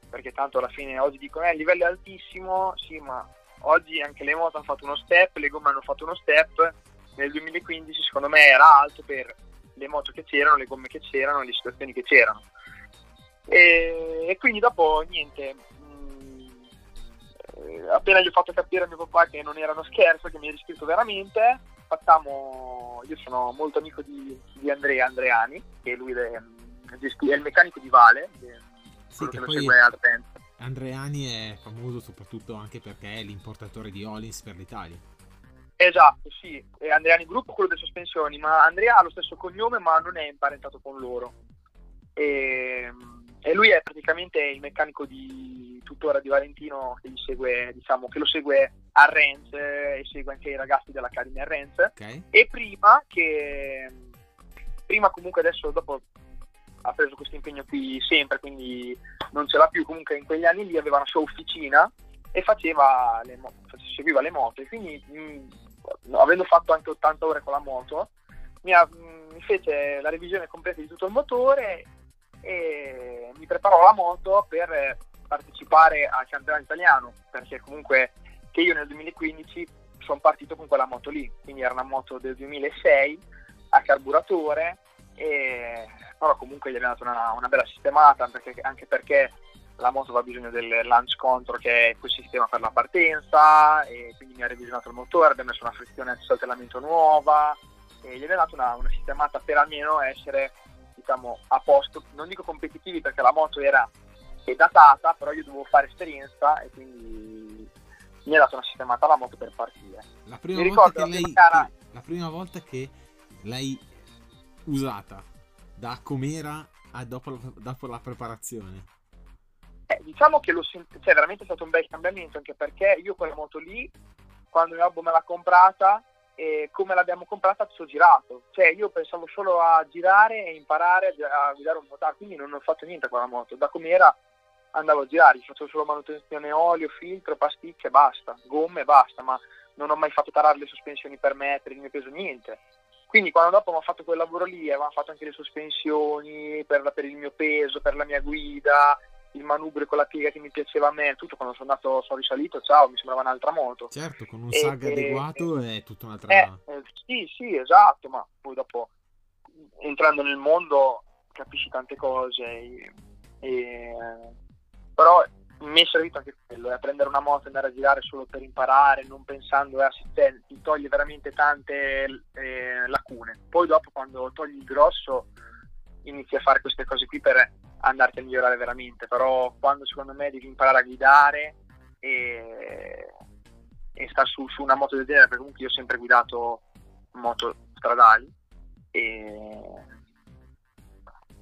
Perché tanto alla fine oggi dicono eh il livello è altissimo, sì, ma oggi anche le moto hanno fatto uno step, le gomme hanno fatto uno step, nel 2015 secondo me era alto per le moto che c'erano, le gomme che c'erano, le situazioni che c'erano. E, e quindi dopo niente, eh, appena gli ho fatto capire a mio papà che non era uno scherzo, che mi ha riscritto veramente, facciamo, io sono molto amico di, di Andrea Andreani, che lui è, è il meccanico di Vale, sì, che, che poi Andreani è famoso soprattutto anche perché è l'importatore di Olins per l'Italia. Esatto, sì, è Andreani Gruppo, quello delle sospensioni, ma Andrea ha lo stesso cognome ma non è imparentato con loro. E, e lui è praticamente il meccanico di tuttora di Valentino che, segue, diciamo, che lo segue a Rennes e segue anche i ragazzi dell'Accademia a Rennes. Okay. E prima che prima comunque adesso dopo ha preso questo impegno qui sempre, quindi non ce l'ha più, comunque in quegli anni lì aveva una sua officina e faceva le, seguiva le moto. E quindi mh, avendo fatto anche 80 ore con la moto mi, ha, mh, mi fece la revisione completa di tutto il motore e mi preparò la moto per partecipare al campionato italiano perché comunque che io nel 2015 sono partito con quella moto lì. Quindi era una moto del 2006 a carburatore e però comunque gli abbiamo dato una, una bella sistemata perché, anche perché la moto aveva bisogno del launch control che è quel sistema per la partenza e quindi mi ha revisionato il motore, abbiamo messo una frizione antisaltellamento nuova e gli abbiamo dato una, una sistemata per almeno essere diciamo, a posto, non dico competitivi perché la moto era datata, però io dovevo fare esperienza e quindi mi ha dato una sistemata alla moto per partire. La prima, volta che, lei, gara... la prima volta che l'hai usata da com'era a dopo, la, dopo la preparazione? Eh, diciamo che lo, cioè, veramente stato un bel cambiamento anche perché io quella moto lì, quando mio babbo me l'ha comprata, e come l'abbiamo comprata ci ho girato. Cioè io pensavo solo a girare e imparare a guidare un motore, quindi non ho fatto niente con la moto. Da com'era andavo a girare, facevo solo manutenzione olio, filtro, pasticche e basta, gomme e basta, ma non ho mai fatto tarare le sospensioni per me, per il mio peso, niente. Quindi quando dopo ho fatto quel lavoro lì, avevamo fatto anche le sospensioni per, per, il mio peso, per la mia guida, il manubrio con la piega che mi piaceva a me, tutto quando sono andato, sono risalito, ciao, mi sembrava un'altra moto. Certo, con un sag adeguato e, è tutta un'altra... Eh, eh, sì, sì, esatto, ma poi dopo entrando nel mondo capisci tante cose, e, e, però mi è servito anche quello, è prendere una moto e andare a girare solo per imparare, non pensando a se ti toglie veramente tante eh, lacune. Poi dopo quando togli il grosso inizi a fare queste cose qui per andarti a migliorare veramente, però quando secondo me devi imparare a guidare e, e stare su, su, una moto del genere, perché comunque io ho sempre guidato moto stradali e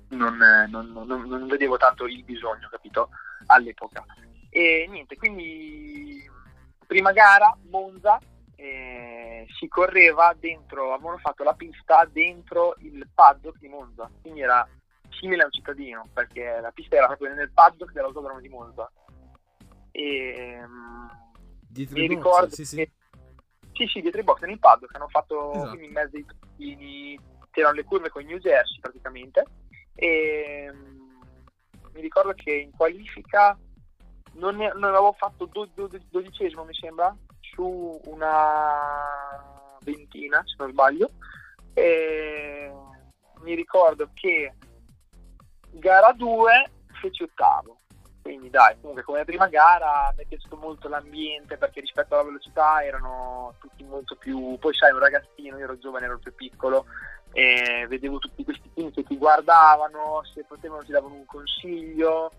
non, non, non, non vedevo tanto il bisogno, capito? All'epoca. E niente, quindi prima gara, Monza, eh, si correva dentro, avevano fatto la pista dentro il paddock di Monza, quindi era simile a un cittadino, perché la pista era proprio nel paddock dell'autodromo di Monza. E, dietro mi ricordo box, sì, sì. Che, sì, sì, dietro i box, nel paddock, hanno fatto esatto. quindi in mezzo ai truccini, c'erano le curve con i New Jersey praticamente, e mi ricordo che in qualifica non, ne, non avevo fatto do, do, dodicesimo mi sembra su una ventina se non sbaglio. E mi ricordo che gara 2 feci ottavo. Quindi dai comunque come prima gara mi è piaciuto molto l'ambiente perché rispetto alla velocità erano tutti molto più poi sai un ragazzino io ero giovane ero più piccolo e vedevo tutti questi team che ti guardavano, se potevano ti davano un consiglio,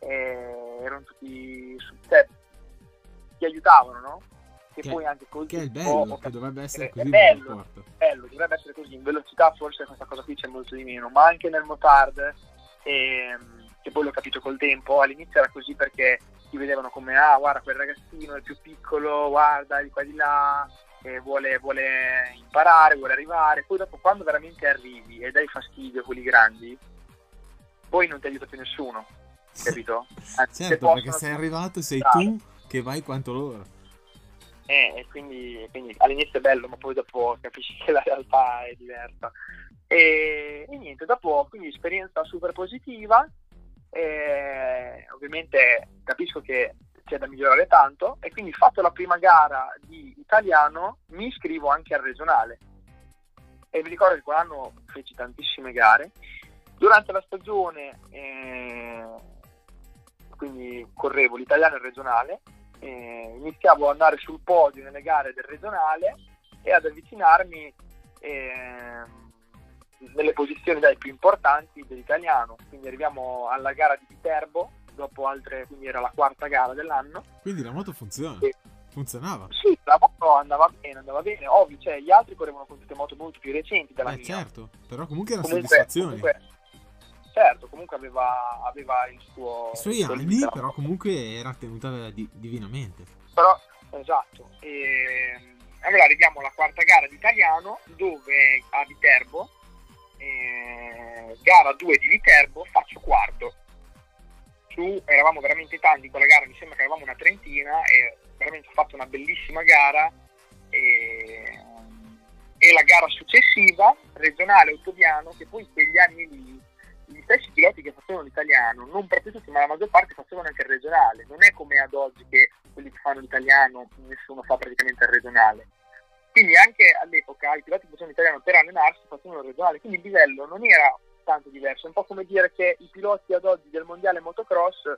erano tutti su te, ti aiutavano, no? Che, che poi anche così che è bello, che dovrebbe essere così bello, bello, dovrebbe essere così, in velocità forse questa cosa qui c'è molto di meno, ma anche nel motard, ehm, che poi l'ho capito col tempo, all'inizio era così perché ti vedevano come ah guarda quel ragazzino è più piccolo, guarda di qua di là, vuole, vuole, imparare, vuole arrivare, poi dopo quando veramente arrivi e dai fastidio a quelli grandi, poi non ti aiuta più nessuno, capito? Anzi, certo, perché sei arrivato, sei tu che vai quanto loro. Eh, e quindi, quindi, all'inizio è bello, ma poi dopo capisci che la realtà è diversa. E, e niente, dopo quindi esperienza super positiva. E, ovviamente capisco che c'è da migliorare tanto e quindi fatto la prima gara di italiano mi iscrivo anche al regionale. E mi ricordo che quell'anno feci tantissime gare. Durante la stagione eh, quindi correvo l'italiano e il regionale eh, iniziavo ad andare sul podio nelle gare del regionale e ad avvicinarmi eh, nelle posizioni dai più importanti dell'italiano. Quindi arriviamo alla gara di Viterbo dopo altre, quindi era la quarta gara dell'anno. Quindi la moto funziona? E... Funzionava? Sì, la moto andava bene, andava bene, ovvio, cioè gli altri correvano con tutte moto molto più recenti della eh, mia. certo, però comunque era comunque, soddisfazione. Comunque, certo, comunque aveva, aveva il suo... I suoi anni, limite, però comunque era tenuta di, divinamente. Però, esatto. E, allora arriviamo alla quarta gara di italiano dove a Viterbo, eh, gara 2 di Viterbo, faccio quarto su, eravamo veramente tanti in quella gara, mi sembra che eravamo una trentina e veramente ho fatto una bellissima gara e, e la gara successiva, regionale Ottoviano, che poi in quegli anni lì gli stessi piloti che facevano l'italiano, non proprio tutti, ma la maggior parte facevano anche il regionale. Non è come ad oggi che quelli che fanno l'italiano nessuno fa praticamente il regionale. Quindi anche all'epoca i piloti che facevano l'italiano per allenarsi facevano il regionale, quindi il livello non era tanto diverso. È un po' come dire che i piloti ad oggi del mondiale motocross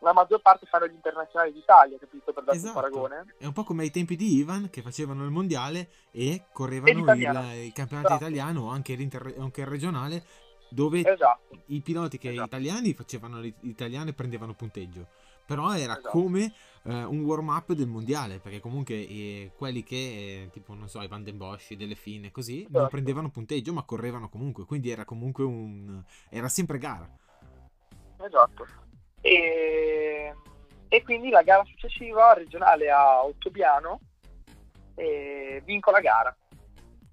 la maggior parte fanno gli internazionali d'Italia, capito? Per darti esatto. un paragone. È un po' come ai tempi di Ivan che facevano il mondiale e correvano il, il, campionato esatto. italiano o anche, anche, il regionale, dove esatto. i piloti che esatto. italiani facevano l'italiano e prendevano punteggio però era esatto. come eh, un warm up del mondiale perché comunque eh, quelli che eh, tipo non so i Van den Bosch delle fine così esatto. non prendevano punteggio ma correvano comunque quindi era comunque un era sempre gara esatto e, e quindi la gara successiva regionale a Ottobiano vinco la gara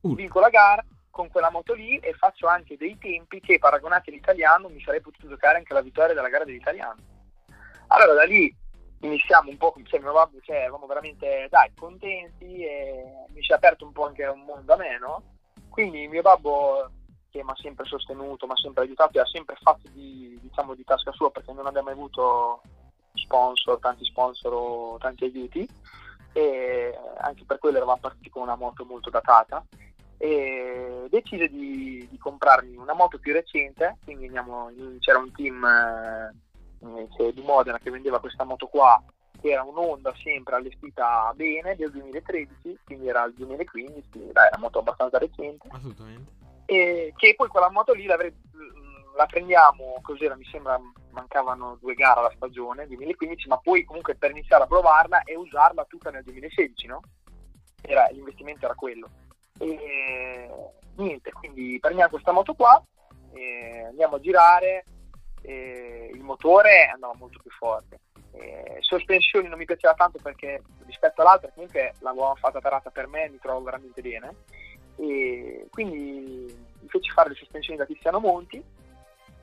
uh. vinco la gara con quella moto lì e faccio anche dei tempi che paragonati all'italiano mi sarei potuto giocare anche la vittoria della gara dell'italiano allora da lì iniziamo un po', cioè mio babbo, cioè, eravamo veramente dai, contenti e mi si è aperto un po' anche un mondo a me, no? Quindi mio babbo che mi ha sempre sostenuto, mi ha sempre aiutato e ha sempre fatto di, diciamo, di tasca sua perché non abbiamo mai avuto sponsor, tanti sponsor o tanti aiuti e anche per quello eravamo partiti con una moto molto datata e decise di, di comprarmi una moto più recente, quindi andiamo, c'era un team eh, invece di Modena che vendeva questa moto qua che era un'Honda sempre allestita bene del 2013 quindi era il 2015 dai, una moto abbastanza recente. Assolutamente. E che poi quella moto lì la prendiamo cos'era mi sembra mancavano due gare alla stagione 2015 ma poi comunque per iniziare a provarla e usarla tutta nel 2016 no? Era, l'investimento era quello. E niente quindi prendiamo questa moto qua andiamo a girare eh, il motore andava molto più forte. Eh, sospensioni non mi piaceva tanto perché rispetto all'altra comunque l'avevamo fatta tarata per me, mi trovo veramente bene. E quindi mi feci fare le sospensioni da Cristiano Monti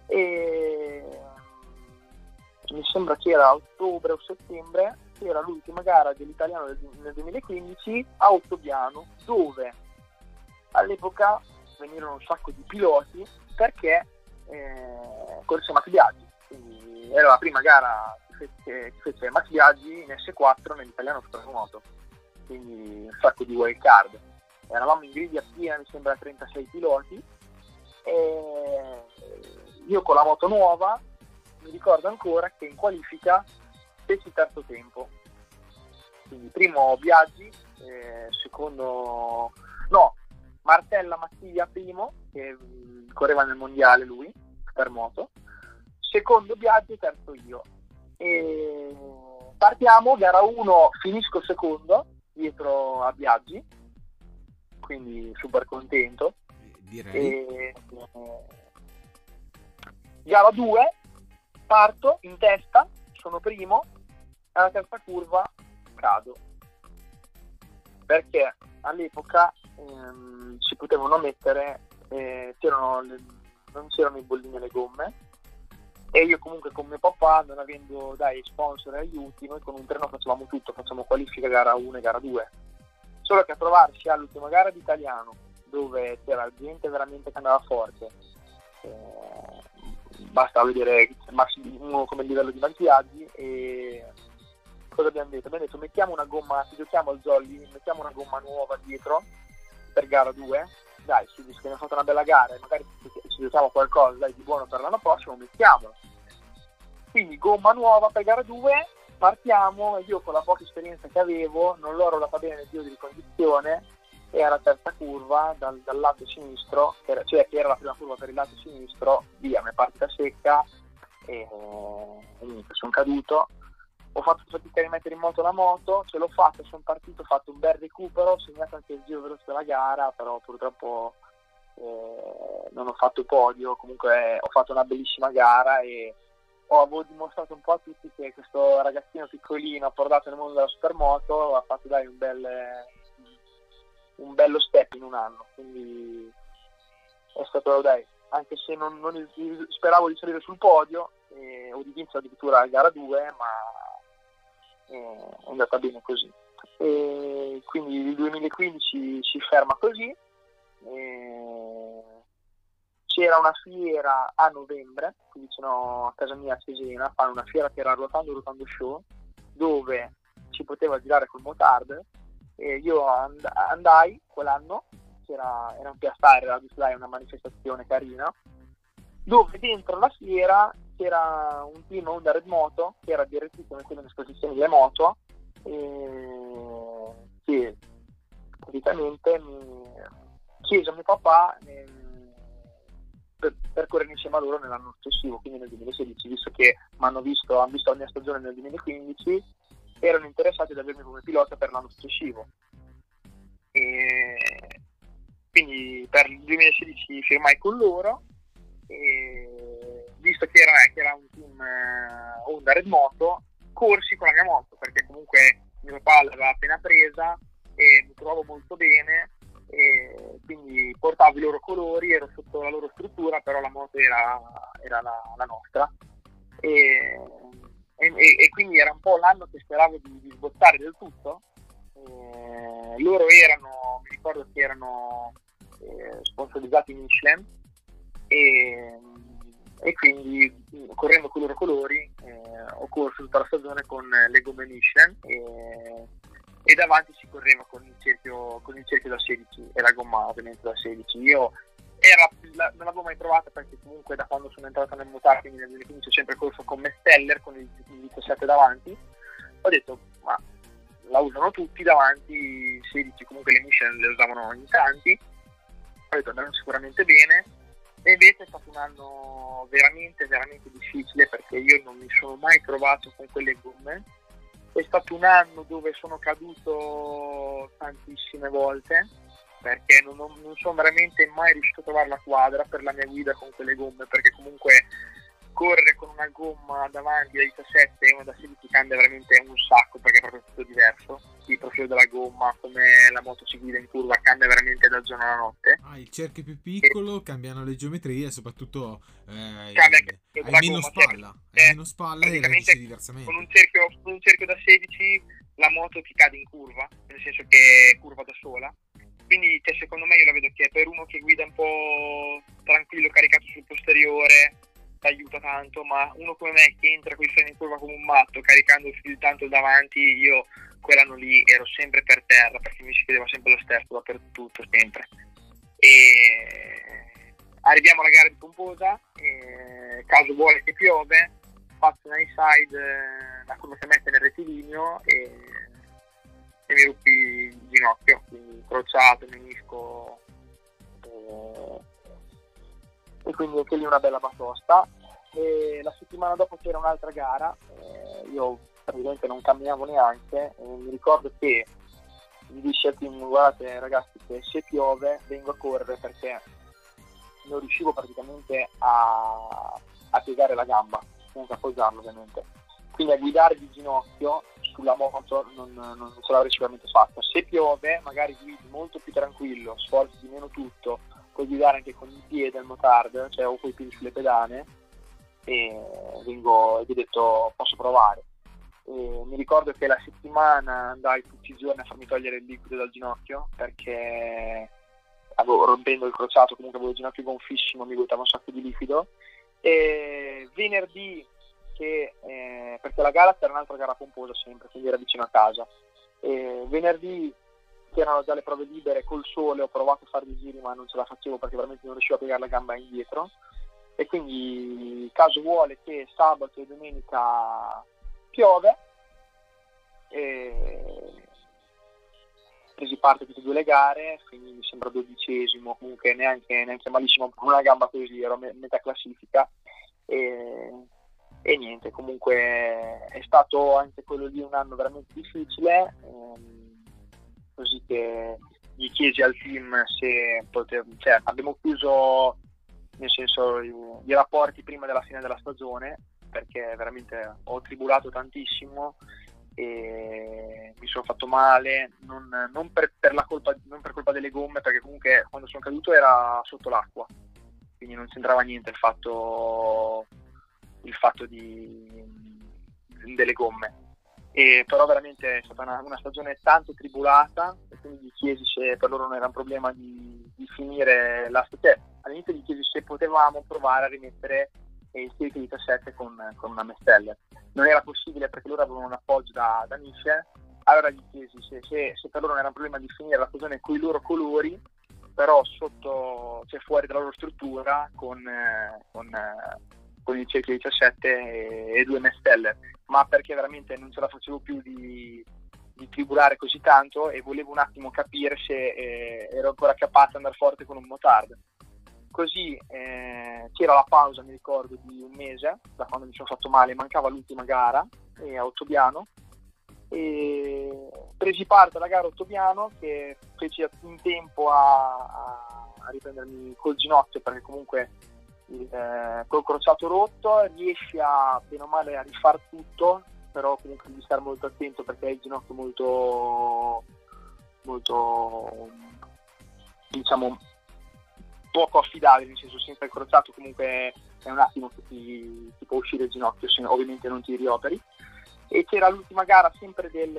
e mi sembra che era ottobre o settembre, era l'ultima gara dell'italiano del, nel 2015 a Ottobiano, dove all'epoca venirono un sacco di piloti perché eh, corse Max Biaggi, quindi era la prima gara che fece, che Max Biaggi in S4 nell'italiano supermoto, quindi un sacco di wild card. Eravamo in griglia piena, mi sembra 36 piloti, e io con la moto nuova mi ricordo ancora che in qualifica feci terzo tempo. Quindi primo Biaggi, eh, secondo... no, Martella Mattiglia primo, che correva nel mondiale lui, per moto, secondo Biaggi e terzo io. E partiamo, gara 1 finisco secondo, dietro a Biaggi, quindi super contento. Direi. E, gara 2, parto in testa, sono primo, alla terza curva cado. Perché all'epoca ehm, si potevano mettere, eh, c'erano le- non c'erano i bollini alle gomme. E io comunque con mio papà non avendo dai sponsor e aiuti noi con un treno facevamo tutto, facciamo qualifica gara 1 e gara 2 solo che a trovarsi all'ultima gara di italiano dove c'era gente veramente che andava forte eh, basta vedere uno come livello di Malchiaggi e cosa abbiamo detto? Abbiamo detto mettiamo una gomma, ci giochiamo al jolly, mettiamo una gomma nuova dietro per gara 2 dai, dice che abbiamo fatto una bella gara e magari ci, giochiamo qualcosa dai, di buono per l'anno prossimo, mettiamolo. Quindi gomma nuova per gara 2, partiamo io con la poca esperienza che avevo non l'ho rollata bene nel giro di ricondizione e alla terza curva dal, dal lato sinistro, che era, cioè che era la prima curva per il lato sinistro, via, mi è partita secca e, e niente, sono caduto ho fatto fatica a rimettere in moto la moto, ce l'ho fatta, sono partito, ho fatto un bel recupero, ho segnato anche il giro veloce della gara, però purtroppo eh, non ho fatto podio, comunque ho fatto una bellissima gara e ho avevo dimostrato un po' a tutti che questo ragazzino piccolino approdato nel mondo della supermoto ha fatto dai un bel un bello step in un anno, quindi è stato dai, anche se non, non speravo di salire sul podio eh, o di vincere addirittura la gara 2, ma eh, è andata bene così. E quindi il 2015 si ferma così. C'era una fiera a novembre, qui vicino a casa mia a Cesena, fanno una fiera che era ruotando ruotando show, dove si poteva girare col motard. E io and- andai quell'anno, era, era un piazzale, era dai, una manifestazione carina, dove dentro la fiera c'era un team Honda Red Moto che era mettendo in esposizione le moto e che praticamente mi chiese a mio papà ehm, per, per correre insieme a loro nell'anno successivo, quindi nel 2016, visto che mi hanno visto, hanno visto la mia stagione nel 2015, erano interessati ad avermi come pilota per l'anno successivo. E quindi per il 2016 firmai con loro e visto che era, che era un team eh, Honda Red Moto, corsi con la mia moto perché comunque mio papà l'aveva appena presa e mi trovavo molto bene e quindi portavo i loro colori, ero sotto la loro struttura, però la moto era, era la, la, nostra. E, e, e, quindi era un po' l'anno che speravo di, di sbottare del tutto. E loro erano, mi ricordo che erano eh, sponsorizzati Michelin e, e, quindi correndo con i loro colori eh, ho corso tutta la stagione con le gomme Michelin e, davanti si correva con il, cerchio, con il cerchio da 16 e la gomma ovviamente da 16 io era, la, non l'avevo mai provata perché comunque da quando sono entrato nel motore quindi nel 2015 ho sempre corso con Mesteller con il, il 17 davanti. Ho detto ma la usano tutti davanti 16 comunque le Michelin le usavano in tanti. Ho detto andranno sicuramente bene. E invece è stato un anno veramente veramente difficile perché io non mi sono mai trovato con quelle gomme è stato un anno dove sono caduto tantissime volte perché non, non, non, sono veramente mai riuscito a trovare la quadra per la mia guida con quelle gomme perché comunque correre con una gomma davanti da 17 e una da 16 cambia veramente un sacco perché è proprio tutto diverso. Il profilo della gomma come la moto si guida in curva cambia veramente da giorno alla notte. Ah il cerchio è più piccolo e... cambiano le geometrie e soprattutto eh, cambia anche hai meno gomma, spalla cioè, hai meno spalla e reagisci diversamente. con un, cerchio, con un cerchio da 16 la moto ti cade in curva nel senso che è curva da sola. Quindi cioè, secondo me io la vedo che per uno che guida un po' tranquillo caricato sul posteriore aiuta tanto, ma uno come me che entra con i freni in curva come un matto, caricando più tanto davanti, io quell'anno lì ero sempre per terra perché mi si chiedeva sempre lo stesso dappertutto, sempre. E arriviamo alla gara di Pomposa, caso vuole che piove, faccio un side la curva che mette nel rettilineo e, e mi ruppi il ginocchio, quindi crociato, menisco e, e quindi anche lì una bella batosta. E la settimana dopo c'era un'altra gara, eh, io praticamente non camminavo neanche, mi ricordo che mi dissi al team guardate ragazzi che se piove vengo a correre perché non riuscivo praticamente a, a piegare la gamba, senza appoggiarlo ovviamente. Quindi a guidare di ginocchio sulla moto non, non ce l'avrei sicuramente fatta. Se piove magari guidi molto più tranquillo, sforzi di meno tutto, puoi guidare anche con il piede al motard, cioè o con i piedi sulle pedane e vengo vi ho detto posso provare. E mi ricordo che la settimana andai tutti i giorni a farmi togliere il liquido dal ginocchio perché avevo, rompendo il crociato comunque avevo il ginocchio gonfissimo, mi buttava un sacco di liquido. E venerdì, che, eh, perché la gara era un'altra gara pomposa sempre, quindi era vicino a casa. E venerdì c'erano già le prove libere col sole, ho provato a fare dei giri ma non ce la facevo perché veramente non riuscivo a piegare la gamba indietro. E quindi caso vuole che sabato e domenica piove e presi parte tutte e due le gare, quindi mi sembra dodicesimo, comunque neanche, neanche malissimo, con una gamba così, ero a metà classifica. E, e, niente, comunque è stato anche quello lì un anno veramente difficile, ehm, così che gli chiesi al team se potevo, cioè abbiamo chiuso nel senso i, rapporti prima della fine della stagione perché veramente ho tribulato tantissimo e mi sono fatto male, non, non, per, per colpa, non, per, colpa, delle gomme, perché comunque quando sono caduto era sotto l'acqua, quindi non c'entrava niente il fatto, il fatto di, delle gomme. E, però veramente è stata una, una, stagione tanto tribulata e quindi gli chiesi se per loro non era un problema di, di finire la stagione. Cioè, all'inizio gli chiesi se potevamo provare a rimettere il Cirque 17 con, con una Mesteller. Non era possibile perché loro avevano un appoggio da, da Nische, allora gli chiesi se, se, se, per loro non era un problema di finire la stagione con i loro colori, però sotto, cioè fuori dalla loro struttura con, eh, con, eh, con il Cirque 17 e, e due Mesteller, ma perché veramente non ce la facevo più di, di tribulare così tanto e volevo un attimo capire se eh, ero ancora capace di andare forte con un motard Così eh, c'era la pausa, mi ricordo, di un mese, da quando mi sono fatto male, mancava l'ultima gara eh, a Ottobiano. E presi parte alla gara Ottobiano che feci in tempo a, a riprendermi col ginocchio perché comunque eh, col crociato rotto riesci a bene o male a rifare tutto però comunque devi stare molto attento perché hai il ginocchio molto molto diciamo poco affidabile, nel senso sempre incrociato comunque è un attimo che ti, ti può uscire il ginocchio, se ovviamente non ti rioperi. E c'era l'ultima gara sempre del,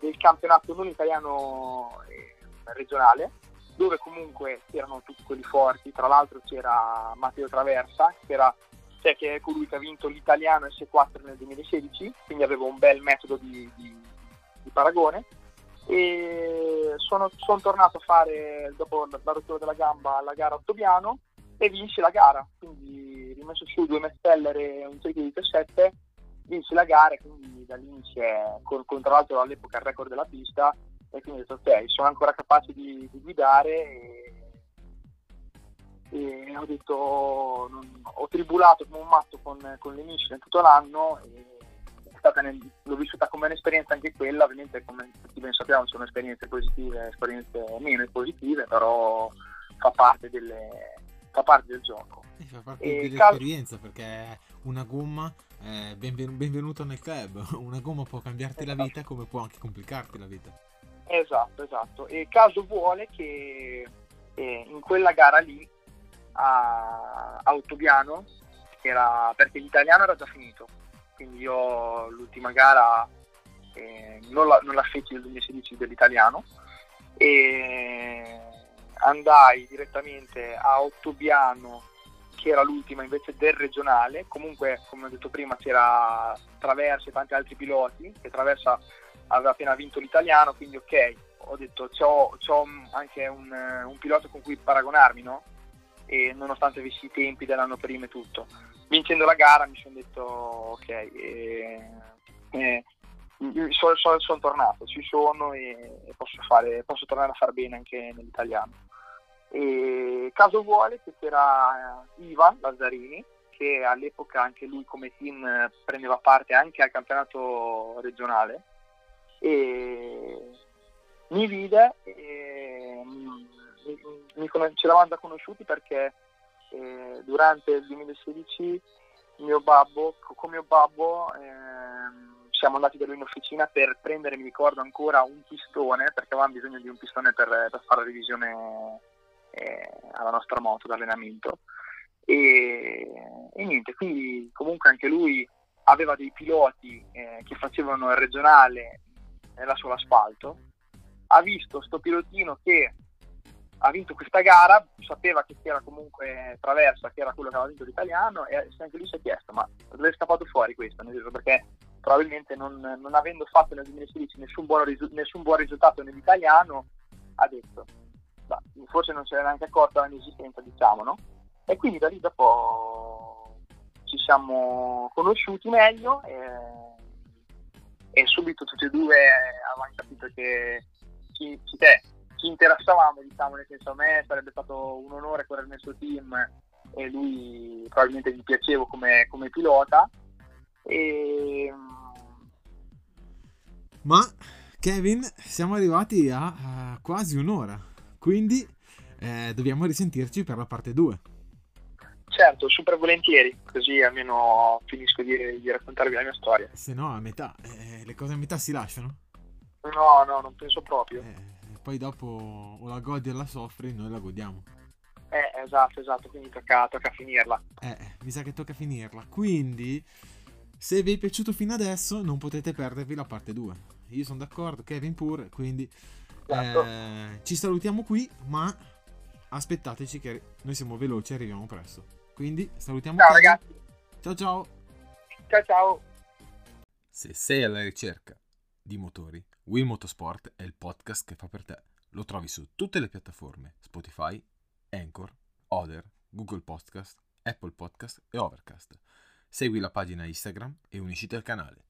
del campionato non italiano eh, regionale, dove comunque c'erano tutti quelli forti, tra l'altro c'era Matteo Traversa, che, era, cioè, che è colui che ha vinto l'italiano S4 nel 2016, quindi avevo un bel metodo di, di, di paragone. E sono, sono, tornato a fare dopo la rottura della gamba la gara Ottobiano e vinci la gara. Quindi rimesso su due Mesteller e un trick di 17 vinci la gara e quindi da lì inizia con, con tra l'altro all'epoca il record della pista e quindi ho detto ok sono ancora capace di, di guidare e, e, ho detto non, ho tribulato come un matto con, con le Michelin tutto l'anno nel, l'ho vissuta come un'esperienza anche quella, ovviamente come tutti ben sappiamo sono esperienze positive, esperienze meno positive, però fa parte, delle, fa parte del gioco. E fa parte e dell'esperienza cal- perché una gomma, eh, benven- benvenuto nel club, una gomma può cambiarti esatto. la vita come può anche complicarti la vita. Esatto, esatto. E caso vuole che eh, in quella gara lì a, Ottobiano, era, perché l'italiano era già finito, quindi io l'ultima gara eh, non, la, non la feci nel 2016 dell'italiano. E andai direttamente a Ottobiano che era l'ultima invece del regionale. Comunque come ho detto prima c'era Traversa e tanti altri piloti che Traversa aveva appena vinto l'italiano quindi ok ho detto c'ho, c'ho anche un, un, pilota con cui paragonarmi no? e nonostante avessi i tempi dell'anno prima e tutto vincendo la gara mi sono detto ok, eh, eh, sono, sono, sono, tornato, ci sono e, posso, fare, posso tornare a far bene anche nell'italiano. E caso vuole che c'era Ivan Lazzarini, che all'epoca anche lui come team prendeva parte anche al campionato regionale, e mi vide e mi, mi, ci eravamo già conosciuti perché eh, durante il 2016 mio babbo, con mio babbo eh, siamo andati da lui in officina per prendere, mi ricordo ancora, un pistone, perché avevamo bisogno di un pistone per, per fare la revisione eh, alla nostra moto d'allenamento. E, e, niente, quindi comunque anche lui aveva dei piloti eh, che facevano il regionale nella sua asfalto, ha visto sto pilotino che ha vinto questa gara, sapeva che era comunque Traversa, che era quello che aveva vinto l'italiano, e anche lui si è chiesto, ma dove è scappato fuori questo? Nel senso perché probabilmente non, non avendo fatto nel 2016 nessun buon, risu- nessun buon risultato nell'italiano, ha detto, bah, forse non se n'era neanche accorta dell'esistenza, diciamo, no? E quindi da lì dopo ci siamo conosciuti meglio e, e subito tutti e due avevamo capito che chi, chi te ci interessavamo, diciamo, nel senso a me sarebbe stato un onore correre nel suo team e lui probabilmente gli piacevo come, come pilota. E... Ma Kevin, siamo arrivati a, a quasi un'ora, quindi eh, dobbiamo risentirci per la parte 2. Certo, super volentieri, così almeno finisco di, di raccontarvi la mia storia. Se no, a metà, eh, le cose a metà si lasciano? No, no, non penso proprio. Eh, poi dopo o la godi o la soffri, noi la godiamo. Eh, esatto, esatto, quindi tocca, tocca finirla. Eh, mi sa che tocca finirla. Quindi, se vi è piaciuto fino adesso, non potete perdervi la parte 2. Io sono d'accordo, Kevin pure, quindi esatto. eh, ci salutiamo qui, ma aspettateci che noi siamo veloci e arriviamo presto. Quindi salutiamo Ciao Kevin. ragazzi. Ciao ciao. Ciao ciao. Se sei alla ricerca di motori, Will Motorsport è il podcast che fa per te. Lo trovi su tutte le piattaforme Spotify, Anchor, Other, Google Podcast, Apple Podcast e Overcast. Segui la pagina Instagram e unisciti al canale.